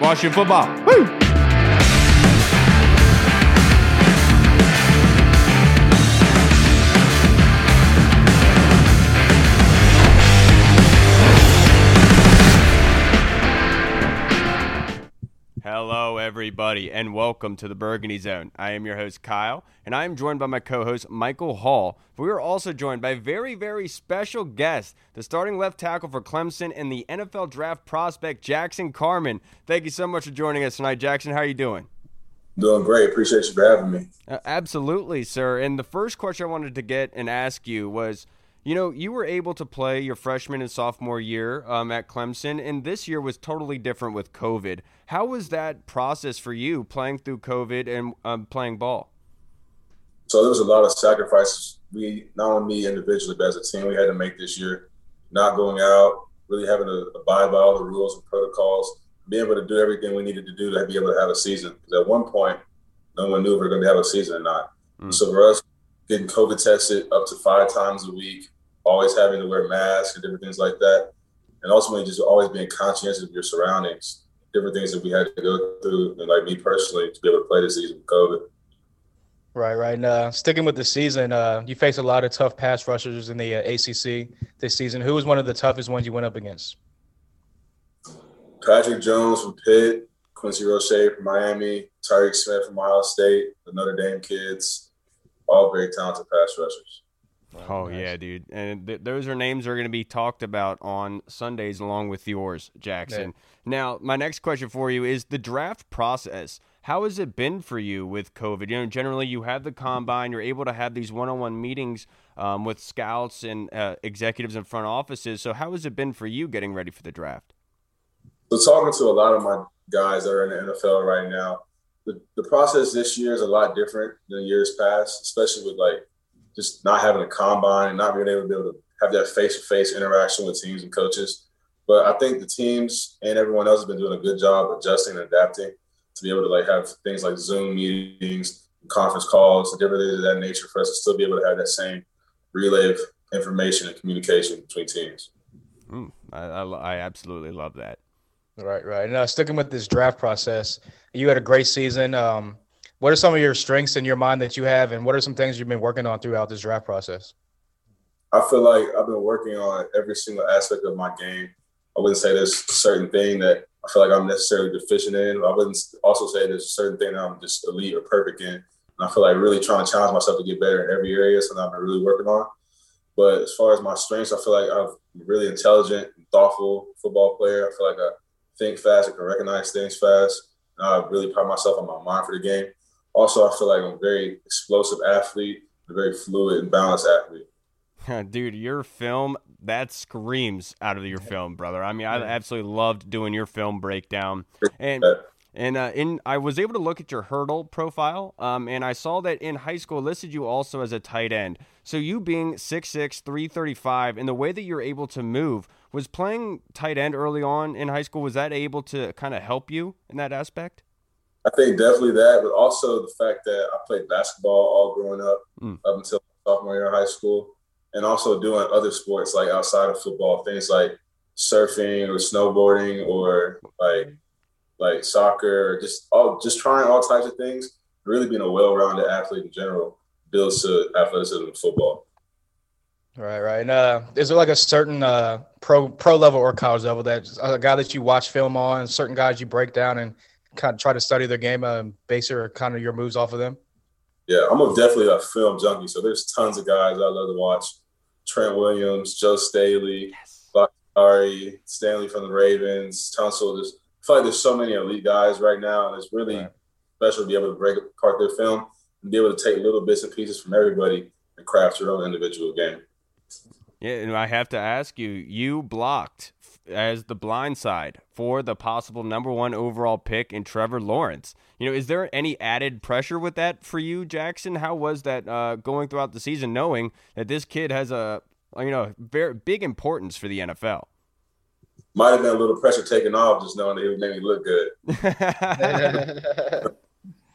Washington football. Woo! Everybody, and welcome to the Burgundy Zone. I am your host, Kyle, and I am joined by my co host, Michael Hall. We are also joined by a very, very special guest, the starting left tackle for Clemson and the NFL draft prospect, Jackson Carman. Thank you so much for joining us tonight, Jackson. How are you doing? Doing great. Appreciate you for having me. Uh, absolutely, sir. And the first question I wanted to get and ask you was you know, you were able to play your freshman and sophomore year um, at Clemson, and this year was totally different with COVID. How was that process for you playing through COVID and um, playing ball? So there was a lot of sacrifices. We not only me individually, but as a team, we had to make this year. Not going out, really having to abide by all the rules and protocols, being able to do everything we needed to do to be able to have a season. Because at one point, no one knew if we were going to have a season or not. Mm. So for us, getting COVID tested up to five times a week, always having to wear masks and different things like that. And ultimately just always being conscientious of your surroundings, different things that we had to go through, and like me personally, to be able to play this season with COVID. Right, right. And uh, sticking with the season, uh, you faced a lot of tough pass rushers in the uh, ACC this season. Who was one of the toughest ones you went up against? Patrick Jones from Pitt, Quincy Roche from Miami, Tyreke Smith from Ohio State, the Notre Dame kids, all very talented pass rushers. Oh nice. yeah, dude, and th- those are names that are going to be talked about on Sundays along with yours, Jackson. Yeah. Now, my next question for you is the draft process. How has it been for you with COVID? You know, generally you have the combine, you're able to have these one-on-one meetings um, with scouts and uh, executives in front offices. So, how has it been for you getting ready for the draft? So, talking to a lot of my guys that are in the NFL right now, the, the process this year is a lot different than years past, especially with like just not having a combine and not being able to be able to have that face to face interaction with teams and coaches. But I think the teams and everyone else has been doing a good job adjusting and adapting to be able to like have things like Zoom meetings, conference calls, and different things of that nature for us to still be able to have that same relay of information and communication between teams. Mm, I, I, I, absolutely love that. Right, right. And uh, sticking with this draft process, you had a great season. Um, what are some of your strengths in your mind that you have, and what are some things you've been working on throughout this draft process? I feel like I've been working on every single aspect of my game. I wouldn't say there's a certain thing that I feel like I'm necessarily deficient in. I wouldn't also say there's a certain thing that I'm just elite or perfect in. And I feel like really trying to challenge myself to get better in every area, something I've been really working on. But as far as my strengths, I feel like I'm really intelligent thoughtful football player. I feel like I think fast, I can recognize things fast. And I really pride myself on my mind for the game. Also, I feel like I'm a very explosive athlete, a very fluid and balanced athlete. Dude, your film that screams out of your film, brother. I mean, I absolutely loved doing your film breakdown. And and uh, in I was able to look at your Hudl profile, um, and I saw that in high school listed you also as a tight end. So you being 6'6", 335, and the way that you're able to move, was playing tight end early on in high school, was that able to kind of help you in that aspect? I think definitely that, but also the fact that I played basketball all growing up, mm. up until sophomore year of high school, and also doing other sports like outside of football, things like surfing or snowboarding or like like soccer or just all just trying all types of things. Really being a well-rounded athlete in general builds to athleticism in football. Right, right. And uh, is there like a certain uh, pro pro level or college level that a guy that you watch film on, certain guys you break down and kind of try to study their game and base your kind of your moves off of them? Yeah, I'm a definitely a film junkie. So there's tons of guys I love to watch. Trent Williams, Joe Staley, yes. Bakhtiari, Stanley from the Ravens, Tunsil. Just I feel like there's so many elite guys right now, and it's really right. special to be able to break apart their film and be able to take little bits and pieces from everybody and craft your own individual game. Yeah, and I have to ask you, you blocked as the blind side for the possible number one overall pick in Trevor Lawrence. You know, is there any added pressure with that for you, Jackson? How was that uh, going throughout the season, knowing that this kid has a you know very big importance for the NFL? Might have been a little pressure taken off just knowing that it would make me look good. it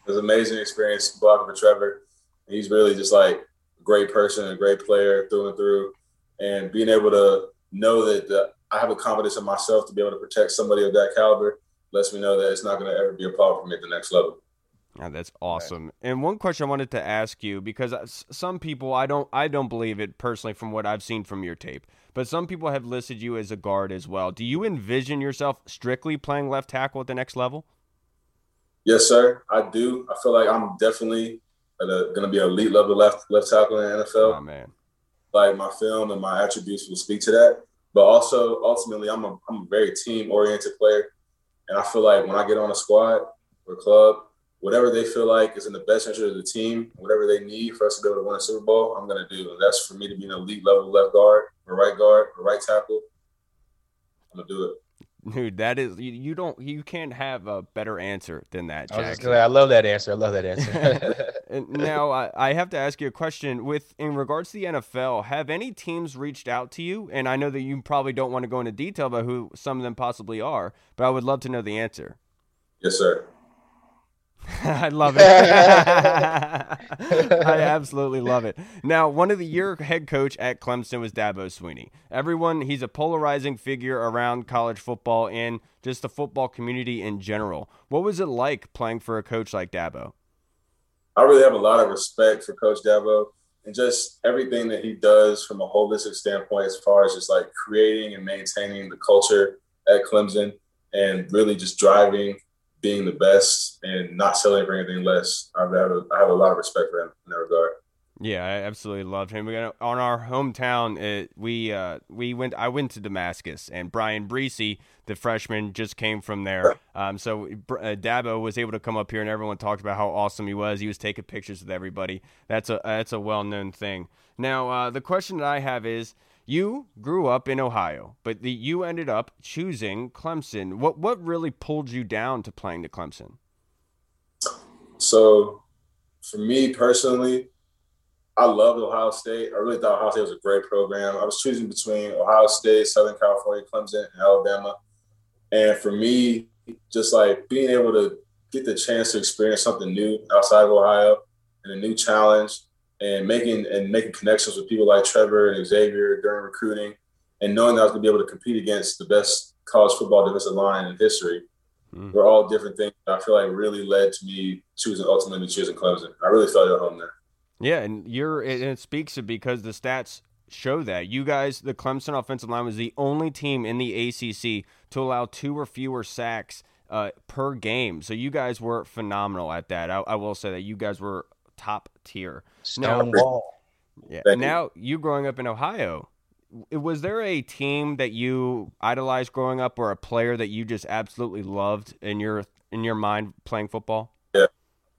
was an amazing experience blocking for Trevor. He's really just like a great person, a great player through and through, and being able to know that the I have a confidence in myself to be able to protect somebody of that caliber lets me know that it's not going to ever be a problem for me at the next level. Yeah, that's awesome. Right. And one question I wanted to ask you because uh, some people I don't I don't believe it personally from what I've seen from your tape, but some people have listed you as a guard as well. Do you envision yourself strictly playing left tackle at the next level? Yes, sir. I do. I feel like I'm definitely going to be elite level left left tackle in the NFL. Oh man. Like my film and my attributes will speak to that. But also, ultimately, I'm a I'm a very team oriented player, and I feel like when I get on a squad or club, whatever they feel like is in the best interest of the team, whatever they need for us to be able to win a Super Bowl, I'm going to do. And that's for me to be an elite level left guard, or right guard, or right tackle. I'm gonna do it. Dude, that is you, you don't you can't have a better answer than that. Jackson. I, I love that answer. I love that answer. now I, I have to ask you a question. With in regards to the NFL, have any teams reached out to you? And I know that you probably don't want to go into detail about who some of them possibly are, but I would love to know the answer. Yes, sir. I love it. I absolutely love it. Now, one of the year head coach at Clemson was Dabo Swinney. Everyone, he's a polarizing figure around college football and just the football community in general. What was it like playing for a coach like Dabo? I really have a lot of respect for Coach Dabo and just everything that he does from a holistic standpoint, as far as just like creating and maintaining the culture at Clemson and really just driving being the best and not selling for anything less. I have a, I have a lot of respect for him in that regard. Yeah, I absolutely loved him. We got, On our hometown, it, we uh, we went. I went to Damascus, and Bryan Bresee, the freshman, just came from there. Um, so uh, Dabo was able to come up here, and everyone talked about how awesome he was. He was taking pictures with everybody. That's a that's a well known thing. Now, uh, the question that I have is you grew up in Ohio, but the, you ended up choosing Clemson. What what really pulled you down to playing the Clemson? So, for me personally, I loved Ohio State. I really thought Ohio State was a great program. I was choosing between Ohio State, Southern California, Clemson, and Alabama. And for me, just like being able to get the chance to experience something new outside of Ohio and a new challenge and making and making connections with people like Trevor and Xavier during recruiting, and knowing that I was going to be able to compete against the best college football defensive line in history, mm. were all different things. I feel like really led to me choosing ultimately choosing Clemson. I really felt at home there. Yeah, and you're and it speaks to because the stats show that you guys, the Clemson offensive line, was the only team in the ACC to allow two or fewer sacks uh, per game. So you guys were phenomenal at that. I, I will say that you guys were top tier. Stonewall. Yeah. Now you growing up in Ohio, was there a team that you idolized growing up, or a player that you just absolutely loved in your in your mind playing football? Yeah,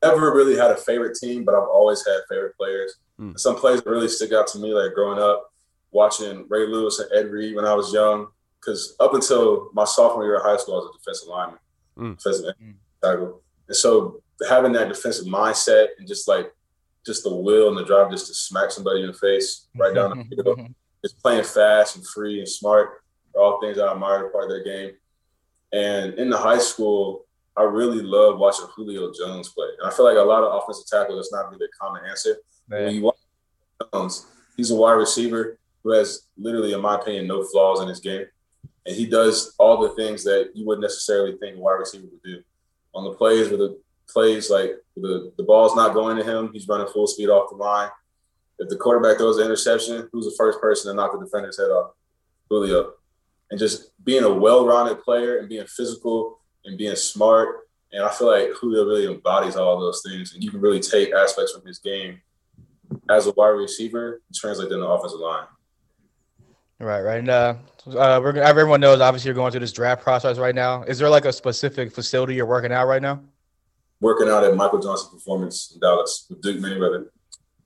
never really had a favorite team, but I've always had favorite players. Mm. Some players that really stick out to me, like growing up watching Ray Lewis and Ed Reed when I was young. Because up until my sophomore year of high school, I was a defensive lineman, mm. defensive mm. tackle, and so having that defensive mindset and just like just the will and the drive just to smack somebody in the face right down the mm-hmm. field, mm-hmm. just playing fast and free and smart are all things I admire part of their game. And in the high school, I really love watching Julio Jones play. And I feel like a lot of offensive tackles, that's not really a common answer. Man. When you watch Jones, he's a wide receiver who has literally, in my opinion, no flaws in his game. And he does all the things that you wouldn't necessarily think a wide receiver would do. On the plays where the plays like the, the ball's not going to him, he's running full speed off the line. If the quarterback throws an interception, who's the first person to knock the defender's head off? Julio. And just being a well-rounded player and being physical and being smart. And I feel like Julio really embodies all those things. And you can really take aspects from his game as a wide receiver and translate them to offensive line. Right, right. And uh, uh, everyone knows obviously you're going through this draft process right now. Is there like a specific facility you're working out right now? Working out at Michael Johnson Performance in Dallas with Duke Manyweather.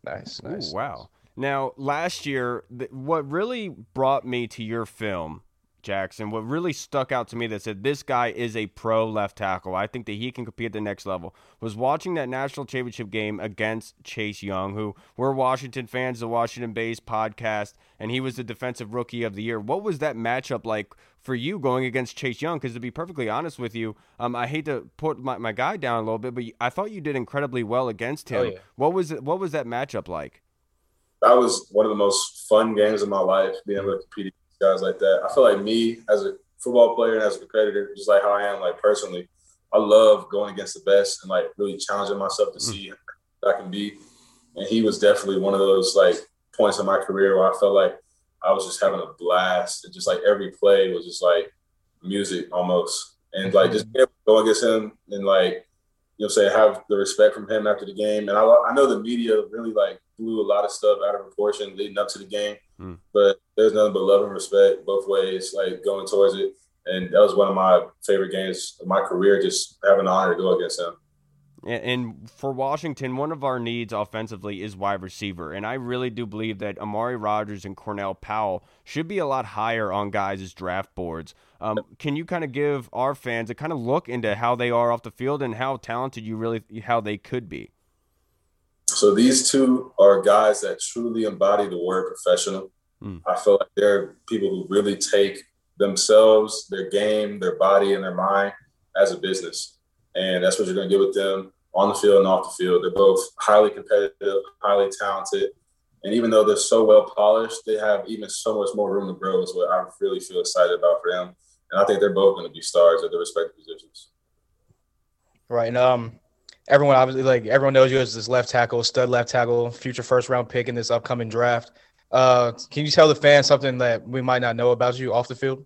Nice, nice. Ooh, wow. Now, last year, what really brought me to your film Jackson. What really stuck out to me that said this guy is a pro left tackle. I think that he can compete at the next level. Was watching that national championship game against Chase Young, who we're Washington fans, the Washington based podcast, and he was the defensive rookie of the year. What was that matchup like for you going against Chase Young? Because to be perfectly honest with you, um, I hate to put my, my guy down a little bit, but I thought you did incredibly well against him. Oh, yeah. What was what was that matchup like? That was one of the most fun games of my life, being able to compete guys like that. I feel like me as a football player and as a competitor, just like how I am, like personally, I love going against the best and like really challenging myself to mm. see I can be. And he was definitely one of those like points in my career where I felt like I was just having a blast. And just like every play was just like music almost. And like just mm-hmm. go against him and like, you know, say have the respect from him after the game. And I, I know the media really like blew a lot of stuff out of proportion leading up to the game, mm. but there's nothing but love and respect both ways, like going towards it. And that was one of my favorite games of my career, just having the honor to go against him. And for Washington, one of our needs offensively is wide receiver. And I really do believe that Amari Rodgers and Cornell Powell should be a lot higher on guys' draft boards. Um, can you kind of give our fans a kind of look into how they are off the field and how talented you really, how they could be? So these two are guys that truly embody the word professional. Mm. I feel like they're people who really take themselves, their game, their body, and their mind as a business. And that's what you're going to get with them on the field and off the field. They're both highly competitive, highly talented. And even though they're so well polished, they have even so much more room to grow, is what I really feel excited about for them. And I think they're both going to be stars at their respective positions. Right. And um, everyone obviously like everyone knows you as this left tackle, stud left tackle, future first round pick in this upcoming draft. Uh, can you tell the fans something that we might not know about you off the field?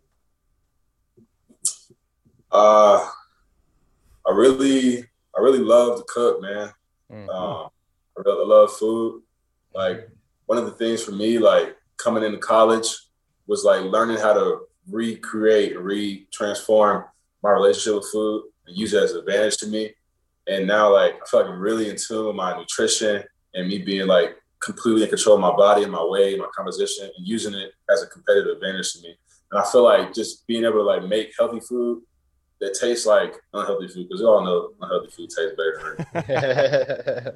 Uh, I really, I really love to cook, man. Mm-hmm. Um, I really love food. Like one of the things for me, like coming into college, was like learning how to recreate, re-transform my relationship with food and use it as an advantage to me. And now, like, I feel like I'm really in tune with my nutrition and me being like completely in control of my body and my weight, my composition, and using it as a competitive advantage to me. And I feel like just being able to like make healthy food that tastes like unhealthy food, because we all know unhealthy food tastes better.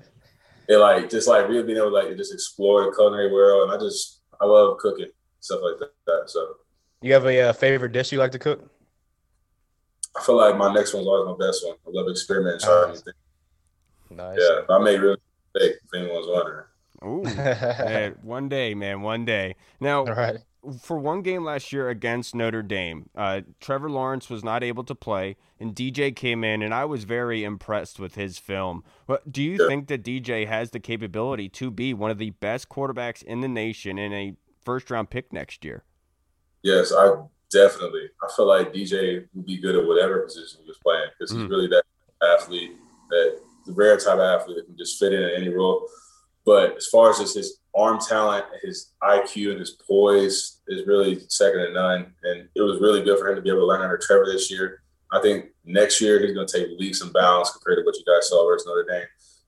it like just like really being able to like just explore the culinary world, and I just I love cooking stuff like that. So, you have a uh, favorite dish you like to cook? I feel like my next one's always my best one. I love experimenting, trying nice. Nice. Yeah, I made really mistake. If anyone's wondering. Ooh, man, one day, man, one day. Now, for one game last year against Notre Dame, uh, Trevor Lawrence was not able to play, and DJ came in, and I was very impressed with his film. But do you yeah. think that DJ has the capability to be one of the best quarterbacks in the nation in a first round pick next year? Yes, I definitely. I feel like DJ would be good at whatever position he was playing because he's mm. really that athlete, that the rare type of athlete that can just fit in at any role. But as far as just his arm talent, his IQ, and his poise is really second to none. And it was really good for him to be able to learn under Trevor this year. I think next year he's going to take leaps and bounds compared to what you guys saw versus Notre Dame.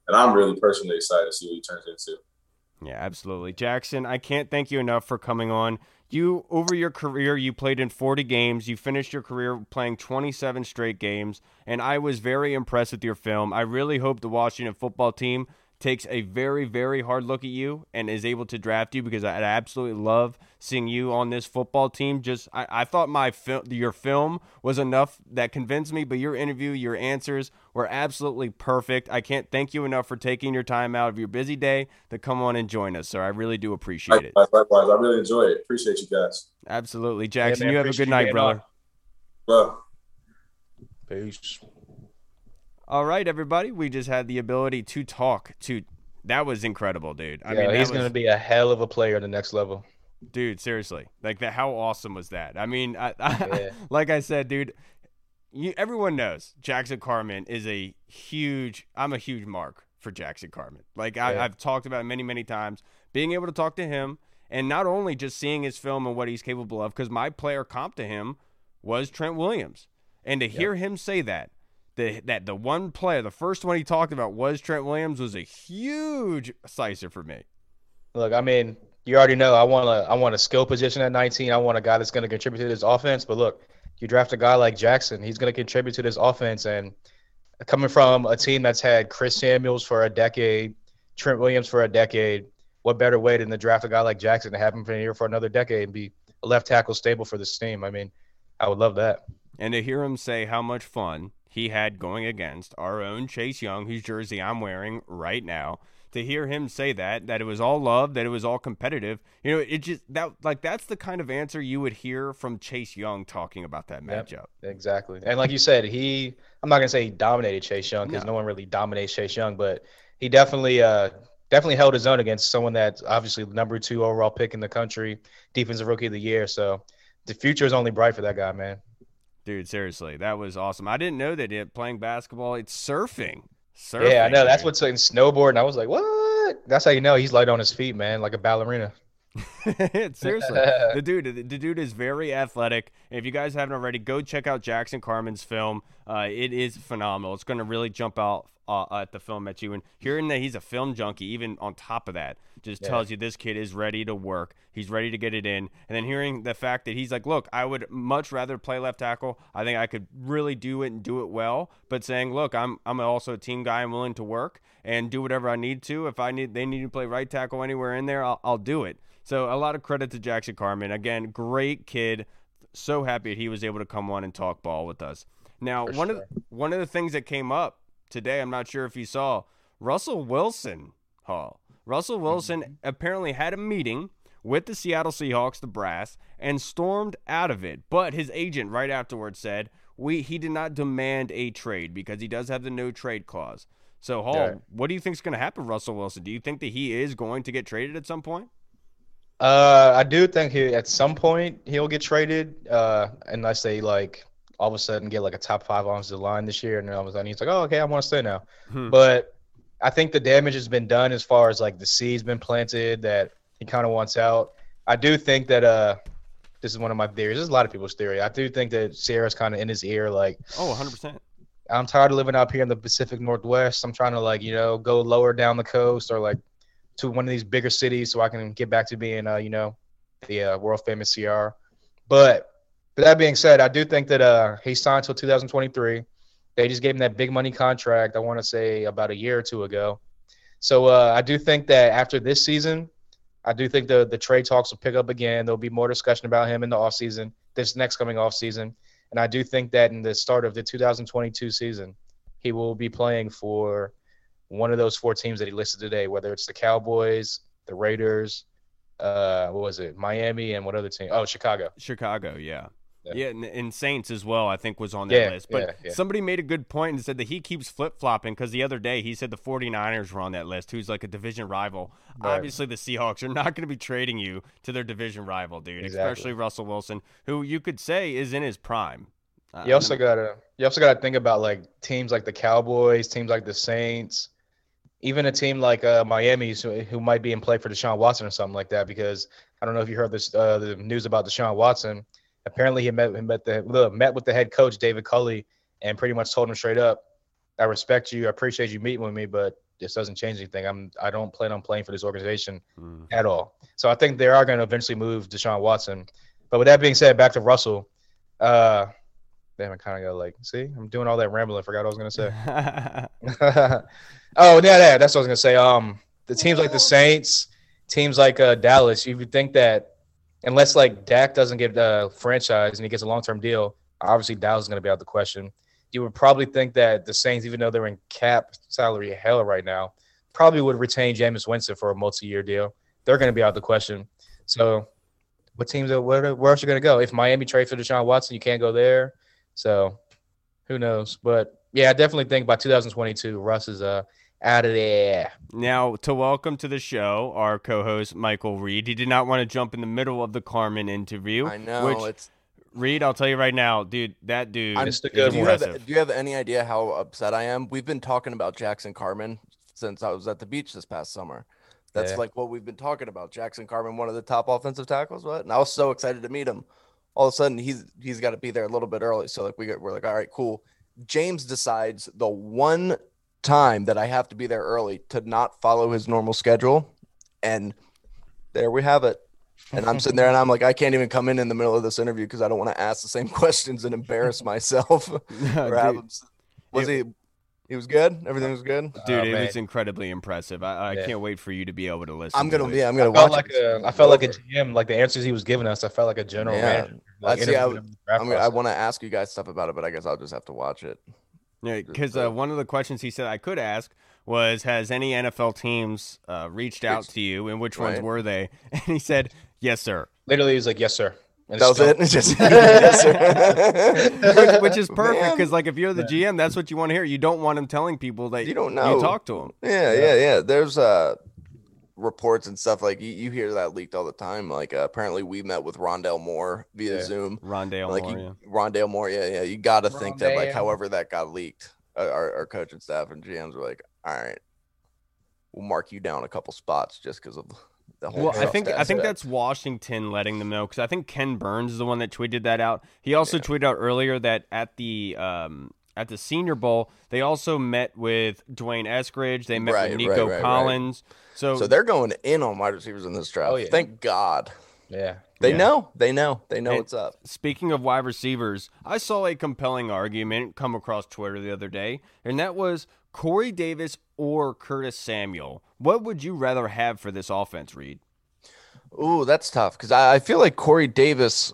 And I'm really personally excited to see what he turns into. Yeah, absolutely. Jackson, I can't thank you enough for coming on. You over your career, you played in 40 games. You finished your career playing 27 straight games, and I was very impressed with your film. I really hope the Washington football team takes a very, very hard look at you and is able to draft you because I absolutely love seeing you on this football team. Just I, I thought my film, your film was enough that convinced me, but your interview, your answers were absolutely perfect. I can't thank you enough for taking your time out of your busy day to come on and join us, sir. I really do appreciate it. Likewise, I really enjoy it. Appreciate you guys. Absolutely, Jackson. Yeah, man, you have a good night, brother. Well, peace. All right, everybody. We just had the ability to talk to. That was incredible, dude. I yeah, mean, he's was... going to be a hell of a player at the next level. Dude, seriously, like that. How awesome was that? I mean, I, yeah. like I said, dude. You, everyone knows Jackson Carman is a huge. I'm a huge mark for Jackson Carman. Like I, I've talked about many, many times. Being able to talk to him, and not only just seeing his film and what he's capable of, because my player comp to him was Trent Williams, and to hear him say that the, that the one player, the first one he talked about was Trent Williams, was a huge sizer for me. Look, I mean, you already know I want a I want a skill position at 19. I want a guy that's going to contribute to this offense. But look, you draft a guy like Jackson, he's going to contribute to this offense. And coming from a team that's had Chris Samuels for a decade, Trent Williams for a decade, what better way than to draft a guy like Jackson to have him here for another decade and be a left tackle stable for this team? I mean, I would love that. And to hear him say how much fun he had going against our own Chase Young, whose jersey I'm wearing right now. to hear him say that that it was all love, that it was all competitive, you know, it just that like that's the kind of answer you would hear from Chase Young talking about that matchup. Yep, exactly, and like you said, he I'm not gonna say he dominated Chase Young because no. no one really dominates Chase Young, but he definitely uh definitely held his own against someone that's obviously the number two overall pick in the country, defensive rookie of the year. So the future is only bright for that guy, man. Dude, seriously, that was awesome. I didn't know that playing basketball, it's surfing. Surfing, yeah, I know. Dude. That's what's in snowboarding. I was like, what? That's how you know he's light on his feet, man, like a ballerina. Seriously, the dude, the, the, dude is very athletic. If you guys haven't already, go check out Jackson Carman's film. Uh, it is phenomenal. It's going to really jump out uh, at the film at you. And hearing that he's a film junkie, even on top of that, just yeah. tells you this kid is ready to work. He's ready to get it in. And then hearing the fact that he's like, look, I would much rather play left tackle. I think I could really do it and do it well. But saying, look, I'm I'm also a team guy. I'm willing to work and do whatever I need to. If I need they need to play right tackle anywhere in there, I'll, I'll do it. So a lot of credit to Jackson Carman. Again, great kid. So happy he was able to come on and talk ball with us. Now, For one sure. of the, one of the things that came up today, I'm not sure if you saw Russell Wilson. Hall. Russell Wilson mm-hmm. apparently had a meeting with the Seattle Seahawks, the brass, and stormed out of it. But his agent right afterwards said we he did not demand a trade because he does have the no trade clause. So Hall, yeah. what do you think is going to happen, Russell Wilson? Do you think that he is going to get traded at some point? Uh, I do think he at some point he'll get traded. Uh, unless they like all of a sudden get like a top five offensive line this year, and then all of a sudden he's like, oh, okay, I want to stay now. Hmm. But I think the damage has been done as far as like the seed's been planted that he kind of wants out. I do think that uh, this is one of my theories. This is a lot of people's theory. I do think that Ciara's kind of in his ear, like, oh, 100 percent. I'm tired of living up here in the Pacific Northwest. I'm trying to like, you know, go lower down the coast or like to one of these bigger cities so I can get back to being, uh, you know, the uh, world famous CR. But that being said, I do think that uh, he signed until 2023. They just gave him that big money contract. I want to say about a year or two ago. So uh, I do think that after this season, I do think the the trade talks will pick up again. There'll be more discussion about him in the off season, this next coming off season, and I do think that in the start of the 2022 season, he will be playing for one of those four teams that he listed today, whether it's the Cowboys, the Raiders, uh, what was it, Miami, and what other team? Oh, Chicago. Chicago, yeah. Yeah, and, and, Saints as well, I think, was on that yeah, list. But yeah, yeah. somebody made a good point and said that he keeps flip flopping because the other day he said the 49ers were on that list, who's like a division rival. Right. Obviously, the Seahawks are not going to be trading you to their division rival, dude, exactly. especially Russell Wilson, who you could say is in his prime. You also gotta you also gotta think about like teams like the Cowboys, teams like the Saints, even a team like uh, Miami who, who might be in play for Deshaun Watson or something like that. Because I don't know if you heard this uh, the news about Deshaun Watson. Apparently, he met he met the met with the head coach David Culley and pretty much told him straight up, "I respect you, I appreciate you meeting with me, but this doesn't change anything. I'm I don't plan on playing for this organization mm. at all." So I think they are going to eventually move Deshaun Watson. But with that being said, back to Russell. Uh, damn, I kind of got like, see, I'm doing all that rambling. I forgot what I was gonna say. Oh yeah, yeah, that's what I was gonna say. Um, the teams like the Saints, teams like uh, Dallas, you would think that unless like Dak doesn't get the franchise and he gets a long term deal, obviously Dallas is gonna be out the question. You would probably think that the Saints, even though they're in cap salary hell right now, probably would retain Jameis Winston for a multi year deal. They're gonna be out the question. So, what teams? Are, where, where else are you gonna go? If Miami trade for Deshaun Watson, you can't go there. So, who knows? But yeah, I definitely think by 2022, Russ is uh out of there. Now, to welcome to the show our co-host Michael Reed. He did not want to jump in the middle of the Carman interview. I know which, it's Reed. I'll tell you right now, dude. That dude. I'm, do, you have, do you have any idea how upset I am? We've been talking about Jackson Carman since I was at the beach this past summer. That's yeah. like what we've been talking about. Jackson Carman, one of the top offensive tackles. What? And I was so excited to meet him. All of a sudden, he's he's got to be there a little bit early. So like we get, we're like, all right, cool. James decides the one time that I have to be there early to not follow his normal schedule. And there we have it. And I'm sitting there and I'm like, I can't even come in in the middle of this interview because I don't want to ask the same questions and embarrass myself. was he? He was good. Everything uh, was good, dude. Oh, it was incredibly impressive. I, I yeah. can't wait for you to be able to listen. I'm gonna, to yeah, I'm gonna I watch. Like a, I felt like a GM, like the answers he was giving us. I felt like a general yeah. manager. Like, see, I, I want to ask you guys stuff about it, but I guess I'll just have to watch it. Yeah, because uh, one of the questions he said I could ask was, "Has any NFL teams uh, reached out to you, and which ones Right. were they?" And he said, "Yes, sir." Literally, he was like, "Yes, sir." And That was still- it. It's just yes, sir. which, which is perfect because, like, if you're the GM, that's what you want to hear. You don't want him telling people that You don't know. You talk to him. Yeah, yeah, yeah. There's uh reports and stuff like you, you hear that leaked all the time. Like uh, apparently we met with Rondale Moore via Yeah. Zoom. Rondale like Moore, you, Rondale Moore, yeah, yeah. You got to think that like however that got leaked, uh, our, our coaching staff and GMs were like, all right, we'll mark you down a couple spots just because of the whole. Well, I trust think I think that's Washington letting them know because I think Ken Burns is the one that tweeted that out. He also Yeah. tweeted out earlier that at the um, at the Senior Bowl they also met with D'Wayne Eskridge. They met Right, with right, Nico right, right. Collins. So, so they're going in on wide receivers in this draft. Oh, yeah. Thank God. yeah. They Yeah. know. They know. They know And- what's up. Speaking of wide receivers, I saw a compelling argument come across Twitter the other day, and that was Corey Davis or Curtis Samuel. What would you rather have for this offense, Reed? Ooh, that's tough because I, I feel like Corey Davis.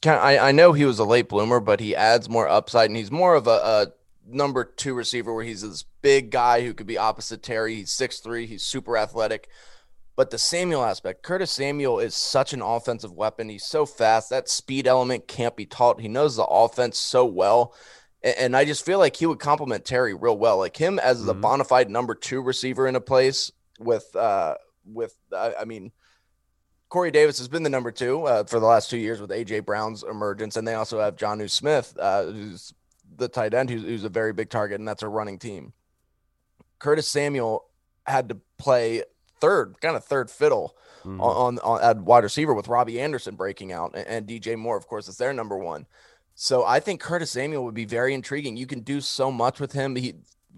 Can, I I know he was a late bloomer, but he adds more upside, and he's more of a, a number two receiver where he's this big guy who could be opposite Terry. He's 6'3", he's super athletic. But the Samuel aspect, Curtis Samuel is such an offensive weapon. He's so fast. That speed element can't be taught. He knows the offense so well. And I just feel like he would complement Terry real well. Like him as the Mhm. bona fide number two receiver in a place with, uh, with, uh, I mean, Corey Davis has been the number two uh, for the last two years with AJ Brown's emergence, and they also have Jonnu Smith, uh, who's the tight end, who's, who's a very big target, and that's a running team. Curtis Samuel had to play third, kind of third fiddle Mhm. on, on at wide receiver with Robbie Anderson breaking out, and, and DJ Moore, of course, is their number one. So I think Curtis Samuel would be very intriguing. You can do so much with him. He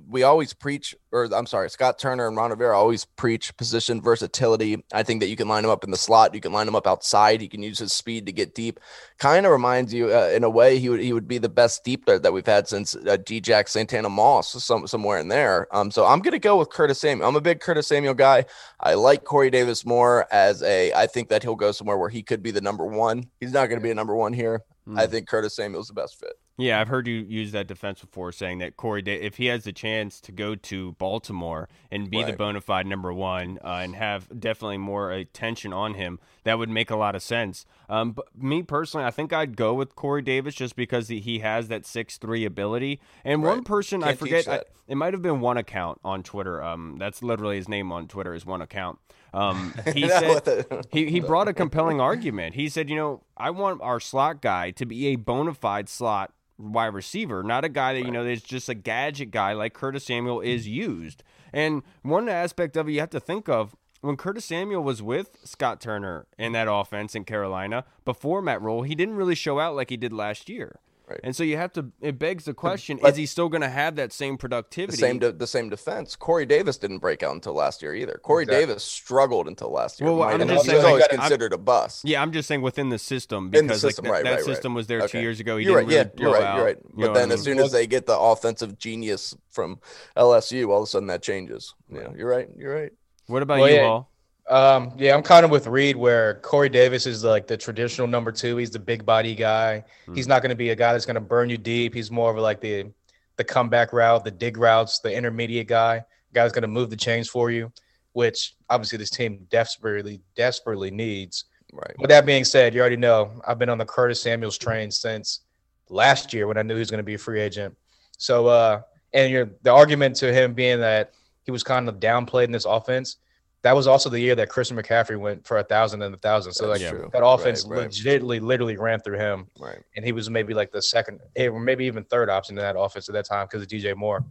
we always preach, or I'm sorry, Scott Turner and Ron Rivera always preach position versatility. I think that you can line him up in the slot, you can line him up outside, he can use his speed to get deep. Kind of reminds you, uh, in a way, he would he would be the best deep threat that we've had since uh, D-Jack Santana Moss, some, somewhere in there. Um, so I'm gonna go with Curtis Samuel. I'm a big Curtis Samuel guy. I like Corey Davis more as a. I think that he'll go somewhere where he could be the number one. He's not gonna be a number one here. I Mm. think Curtis Samuel's the best fit. Yeah, I've heard you use that defense before, saying that Corey, Da- if he has the chance to go to Baltimore and be the bona fide number one uh, and have definitely more attention on him, that would make a lot of sense. Um, but me personally, I think I'd go with Corey Davis just because he- has that six three ability. And one person I Can't teach forget, I, it might have been one account on Twitter. Um, that's literally his name on Twitter is one account. Um, he said the- he, he brought a compelling argument. He said, you know, I want our slot guy to be a bona fide slot wide receiver, not a guy that, you know, is just a gadget guy like Curtis Samuel is used. And one aspect of it you have to think of when Curtis Samuel was with Scott Turner in that offense in Carolina before Matt Rhule, he didn't really show out like he did last year. Right. And so you have to, it begs the question But- is he still going to have that same the productivity? same de- the same defense. Corey Davis didn't break out until last year either. Corey Exactly. Davis struggled until last year. Well, Might I'm have- just he saying, was always like, I'm- considered a bust. Yeah, I'm just saying within the system In the because system, like, right, that right, right. system was there two years ago. He You're didn't right. Yeah, really you're blow right. out, You're right. you But then I as soon as they get the offensive genius from LSU, all of a sudden that changes. Yeah, you're right. You're right. What about Well, you, yeah. Hall? Um, yeah, I'm kind of with Reed where Corey Davis is like the traditional number two. He's the big body guy. Hmm. He's not going to be a guy that's going to burn you deep. He's more of like the the comeback route, the dig routes, the intermediate guy, guy that's going to move the chains for you, which obviously this team desperately desperately needs. Right. With that being said, you already know I've been on the Curtis Samuels train since last year when I knew he was going to be a free agent. So, uh, and you're, the argument to him being that he was kind of downplayed in this offense. That was also the year that Christian McCaffrey went for a thousand and a thousand. So, That's like true. that offense Right, right. legitimately, literally ran through him, Right. and he was maybe like the second, eh, or maybe even third option in that offense at that time because of DJ Moore.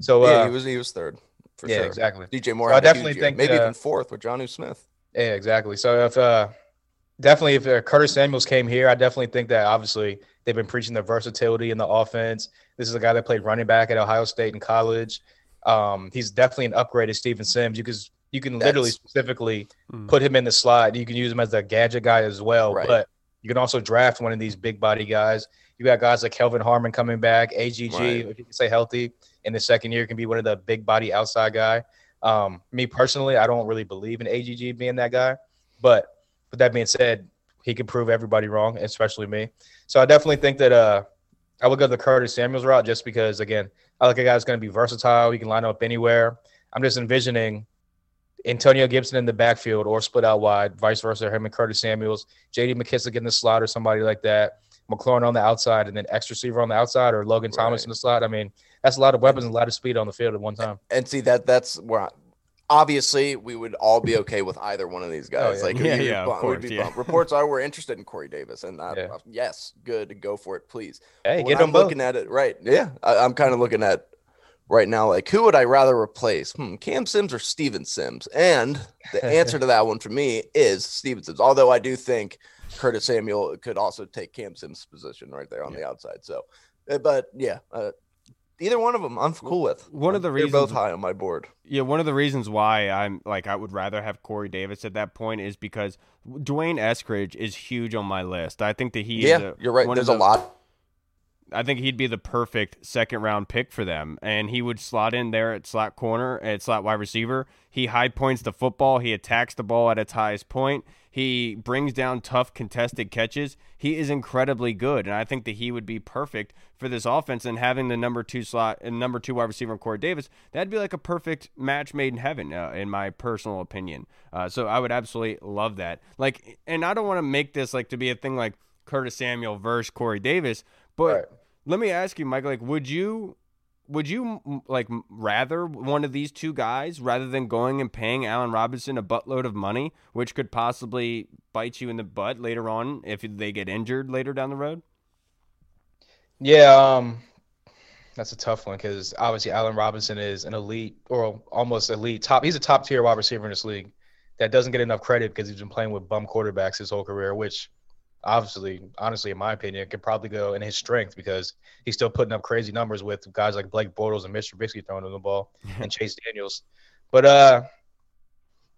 So, yeah, uh, he was he was third for yeah, sure. exactly. DJ Moore So I had a huge definitely think, maybe uh, even fourth with Jonnu Smith. Yeah, exactly. So if uh definitely if uh, Curtis Samuels came here, I definitely think that obviously they've been preaching the versatility in the offense. This is a guy that played running back at Ohio State in college. Um, he's definitely an upgrade to Steven Sims. You could you can literally That's- specifically Mm. put him in the slot. You can use him as a gadget guy as well, Right. but you can also draft one of these big body guys. You got guys like Kelvin Harmon coming back, AGG, Right. if you can stay healthy in the second year, can be one of the big body outside guy. Um, me personally, I don't really believe in AGG being that guy, but with that being said, he can prove everybody wrong, especially me. So I definitely think that uh, I would go the Curtis Samuels route just because, again, I like a guy that's going to be versatile. He can line up anywhere. I'm just envisioning Antonio Gibson in the backfield or split out wide, vice versa, him and Curtis Samuels, J.D. McKissick in the slot or somebody like that, McLaurin on the outside, and then X receiver on the outside or Logan Thomas right. in the slot. I mean, that's a lot of weapons and a lot of speed on the field at one time. And see that that's where obviously we would all be okay with either one of these oh, guys. Oh, yeah. Like, yeah, yeah, bump, course, yeah. Reports are we're interested in Corey Davis, and uh, yeah. yes, good, go for it, please. Hey, get I'm both. looking at it right. Yeah, I, I'm kind of looking at right now, like who would I rather replace? Hmm, Cam Sims or Steven Sims? And the answer to that one for me is Steven Sims. Although I do think Curtis Samuel could also take Cam Sims' position right there on yeah. the outside. So, uh, but yeah, uh, either one of them I'm cool with. One of the reasons both high on my board. Yeah, one of the reasons why I'm like I would rather have Corey Davis at that point is because D'Wayne Eskridge is huge on my list. I think that he yeah, a, you're right. There's the, a lot I think he'd be the perfect second round pick for them. And he would slot in there at slot corner, at slot wide receiver. He high points the football. He attacks the ball at its highest point. He brings down tough contested catches. He is incredibly good. And I think that he would be perfect for this offense. And having the number two slot and number two wide receiver in Corey Davis, that'd be like a perfect match made in heaven, uh, in my personal opinion. Uh, so I would absolutely love that. Like, and I don't want to make this like to be a thing like Curtis Samuel versus Corey Davis, but. Let me ask you, Mike. Like, would you would you like rather one of these two guys rather than going and paying Allen Robinson a buttload of money, which could possibly bite you in the butt later on if they get injured later down the road? Yeah, um, that's a tough one because obviously Allen Robinson is an elite or almost elite top. He's a top tier wide receiver in this league that doesn't get enough credit because he's been playing with bum quarterbacks his whole career, which obviously, honestly, in my opinion, could probably go in his strength because he's still putting up crazy numbers with guys like Blake Bortles and Mr. Trubisky throwing him the ball and Chase Daniels. But uh,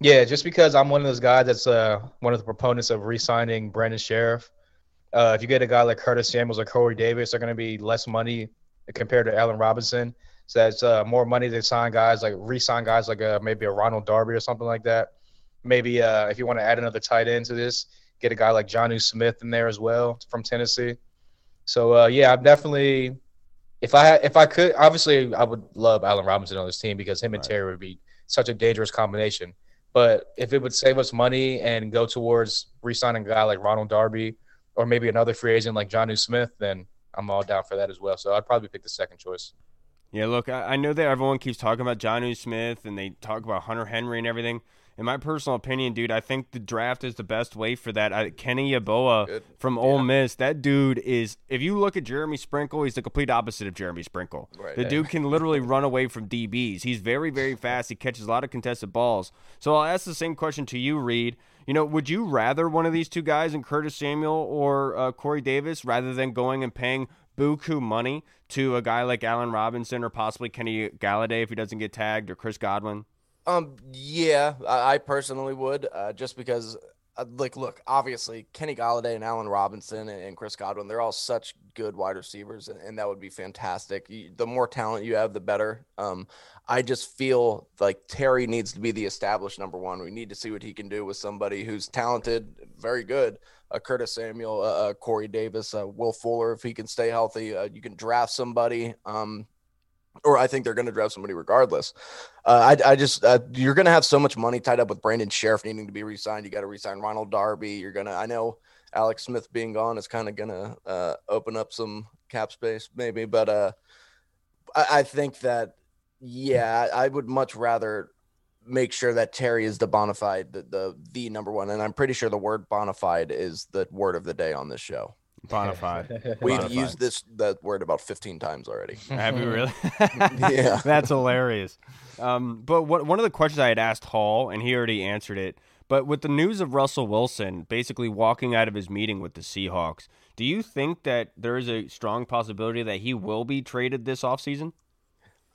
yeah, just because I'm one of those guys that's uh one of the proponents of re-signing Brandon Scherff. Uh, if you get a guy like Curtis Samuels or Corey Davis, they're going to be less money compared to Allen Robinson. So that's uh, more money to sign guys like re-sign guys like uh, maybe a Ronald Darby or something like that. Maybe uh, if you want to add another tight end to this, get a guy like Jonnu Smith in there as well from Tennessee. So uh, yeah, I'm definitely if I if I could, obviously I would love Allen Robinson on this team because him and right. Terry would be such a dangerous combination. But if it would save us money and go towards re-signing a guy like Ronald Darby or maybe another free agent like Jonnu Smith, then I'm all down for that as well. So I'd probably pick the second choice. Yeah, look, I, I know that everyone keeps talking about Jonnu Smith and they talk about Hunter Henry and everything in my personal opinion, dude, I think the draft is the best way for that. I, Kenny Good. from Ole yeah. Miss, that dude is. If you look at Jeremy Sprinkle, he's the complete opposite of Jeremy Sprinkle. Right. The dude can literally run away from DBs. He's very, very fast. He catches a lot of contested balls. So I'll ask the same question to you, Reed. You know, would you rather one of these two guys in Curtis Samuel or uh, Corey Davis rather than going and paying buku money to a guy like Allen Robinson or possibly Kenny Golladay if he doesn't get tagged or Chris Godwin? Um, yeah, I, I personally would, uh, just because, uh, like, look, obviously Kenny Golladay and Allen Robinson and, and, Chris Godwin, they're all such good wide receivers, and, and that would be fantastic. You, the more talent you have, the better. Um, I just feel like Terry needs to be the established number one. We need to see what he can do with somebody who's talented, very good. Uh, Curtis Samuel, uh, uh Corey Davis, uh, Will Fuller, if he can stay healthy, uh, you can draft somebody. Um, or I think they're going to draft somebody regardless. Uh, I, I just uh, you're going to have so much money tied up with Brandon Scherff needing to be re-signed. You got to re-sign Ronald Darby. You're gonna. I know Alex Smith being gone is kind of going to uh, open up some cap space, maybe, but uh, I, I think that yeah, I would much rather make sure that Terry is the bona fide, the, the the number one, and I'm pretty sure the word bona fide is the word of the day on this show. Bonafide. We've Bonafide. used this that word about 15 times already. Have you really? yeah. That's hilarious. Um, but what, one of the questions I had asked Hall, and he already answered it. But with the news of Russell Wilson basically walking out of his meeting with the Seahawks, do you think that there is a strong possibility that he will be traded this offseason?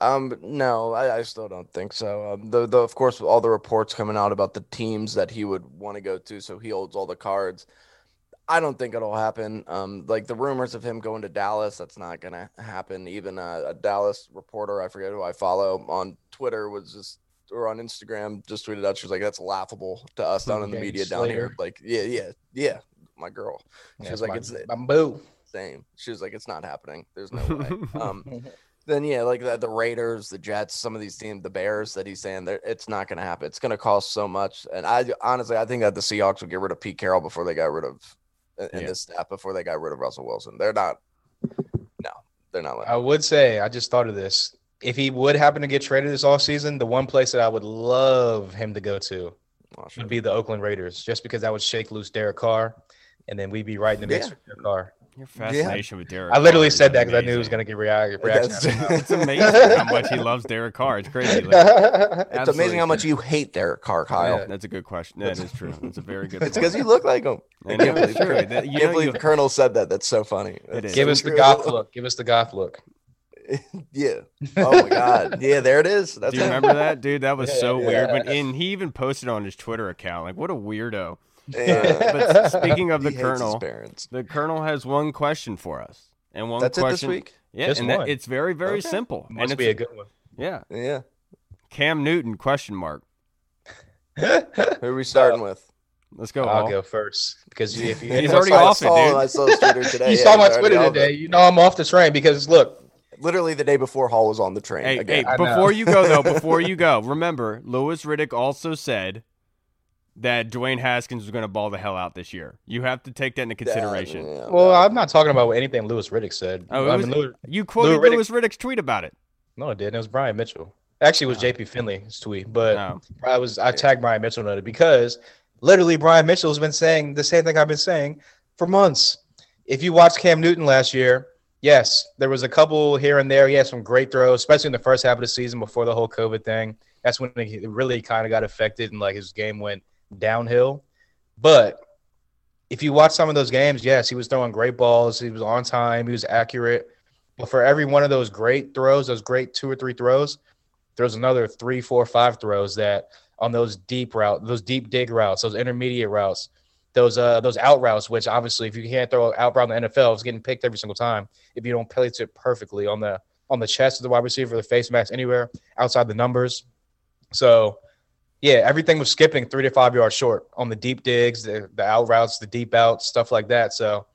Um, no, I, I still don't think so. Um, the, the, of course, all the reports coming out about the teams that he would want to go to, so he holds all the cards. I don't think it'll happen. Um, like the rumors of him going to Dallas, that's not gonna happen. Even a, a, Dallas reporter, I forget who I follow on Twitter, was just or on Instagram, just tweeted out. She was like, "That's laughable to us down in the media Slater. down here." Like, yeah, yeah, yeah, my girl. She yeah, was like, "It's bamboo." Same. She was like, "It's not happening. There's no way." um, then yeah, like the, the Raiders, the Jets, some of these teams, the Bears that he's saying that it's not going to happen. It's going to cost so much. And I honestly, I think that the Seahawks would get rid of Pete Carroll before they got rid of Uh, in Yeah. this staff before they got rid of Russell Wilson. They're not. No, they're not. I would say I just thought of this. If he would happen to get traded this offseason, the one place that I would love him to go to would be the Oakland Raiders, just because that would shake loose Derek Carr, and then we'd be right in the mix Yeah. with Derek Carr. Your fascination with Derek. I literally Carr said that because I knew it was going to get react- reaction. It's amazing how much he loves Derek Carr. It's crazy. Like, It's amazing how much you hate Derek Carr, Kyle. Yeah. that's a good question. That is true. That's a very good. It's because you look like him. I know, it's true. That- you can't believe you- Colonel said that. That's so funny. That's is. Give us the true. goth look. Give us the goth look. Yeah. Oh my God. Yeah, there it is. That's Do you it. remember that, dude? That was so Yeah. weird. But and he even posted on his Twitter account, like, what a weirdo. Yeah. But speaking of the He hates his colonel, the colonel has one question for us, and one That's it this question. week. Yeah, Just and that, it's very, very Okay. simple. Must and it's, be a good one. yeah, Yeah. Cam Newton question mark. Who are we starting with? Let's go. I'll Hall. go first because if you, He's already off it, saw, dude. I saw Twitter today. you Yeah, saw my Twitter today. You know I'm off the train because look, Literally the day before Hall was on the train. Hey, again. hey, before you go though, before you go, remember Louis Riddick also said that Dwayne Haskins was going to ball the hell out this year. You have to take that into consideration. Yeah, well, no. I'm not talking about anything Louis Riddick said. Oh, it I was- mean, Louis, You quoted Riddick- Louis Riddick's tweet about it. no, it didn't. It was Brian Mitchell. Actually, it was oh. JP Finley's tweet, but No. I was I tagged Brian Mitchell on it because literally Brian Mitchell's been saying the same thing I've been saying for months. If you watched Cam Newton last year, yes, there was a couple here and there. He had some great throws, especially in the first half of the season before the whole COVID thing. That's when he really kind of got affected and like his game went downhill. But if you watch some of those games, yes, he was throwing great balls. He was on time. He was accurate. But for every one of those great throws, those great two or three throws, there's another three, four, five throws that on those deep route, those deep dig routes, those intermediate routes, those uh those out routes, which obviously if you can't throw out route in the NFL, it's getting picked every single time. If you don't place it perfectly on the on the chest of the wide receiver, the face mask, anywhere outside the numbers. So yeah, everything was skipping three to five yards short on the deep digs, the, the out routes, the deep outs, stuff like that. So,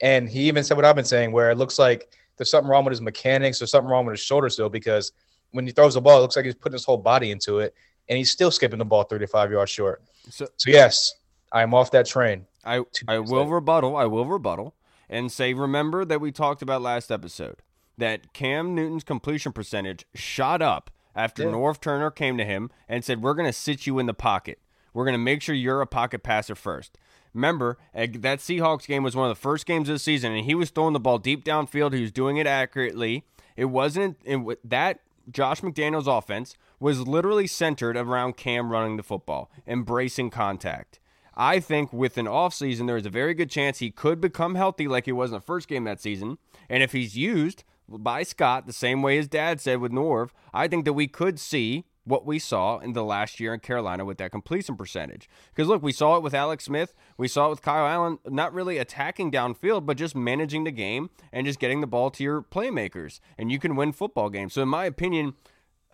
and he even said what I've been saying, where it looks like there's something wrong with his mechanics or something wrong with his shoulder still, because when he throws the ball, it looks like he's putting his whole body into it, and he's still skipping the ball 35 yards short. So So yes, I am off that train. I I will later. rebuttal. I will rebuttal and say remember that we talked about last episode that Cam Newton's completion percentage shot up after Yeah. Norv Turner came to him and said we're going to sit you in the pocket. We're going to make sure you're a pocket passer first. Remember, that Seahawks game was one of the first games of the season, and he was throwing the ball deep downfield. He was doing it accurately. It wasn't it, that Josh McDaniels offense was literally centered around Cam running the football, embracing contact. I think with an offseason, there is a very good chance he could become healthy like he was in the first game that season. And if he's used by Scott the same way his dad said with Norv, I think that we could see what we saw in the last year in Carolina with that completion percentage. Because look, we saw it with Alex Smith, we saw it with Kyle Allen, not really attacking downfield, but just managing the game and just getting the ball to your playmakers. And you can win football games. So, in my opinion,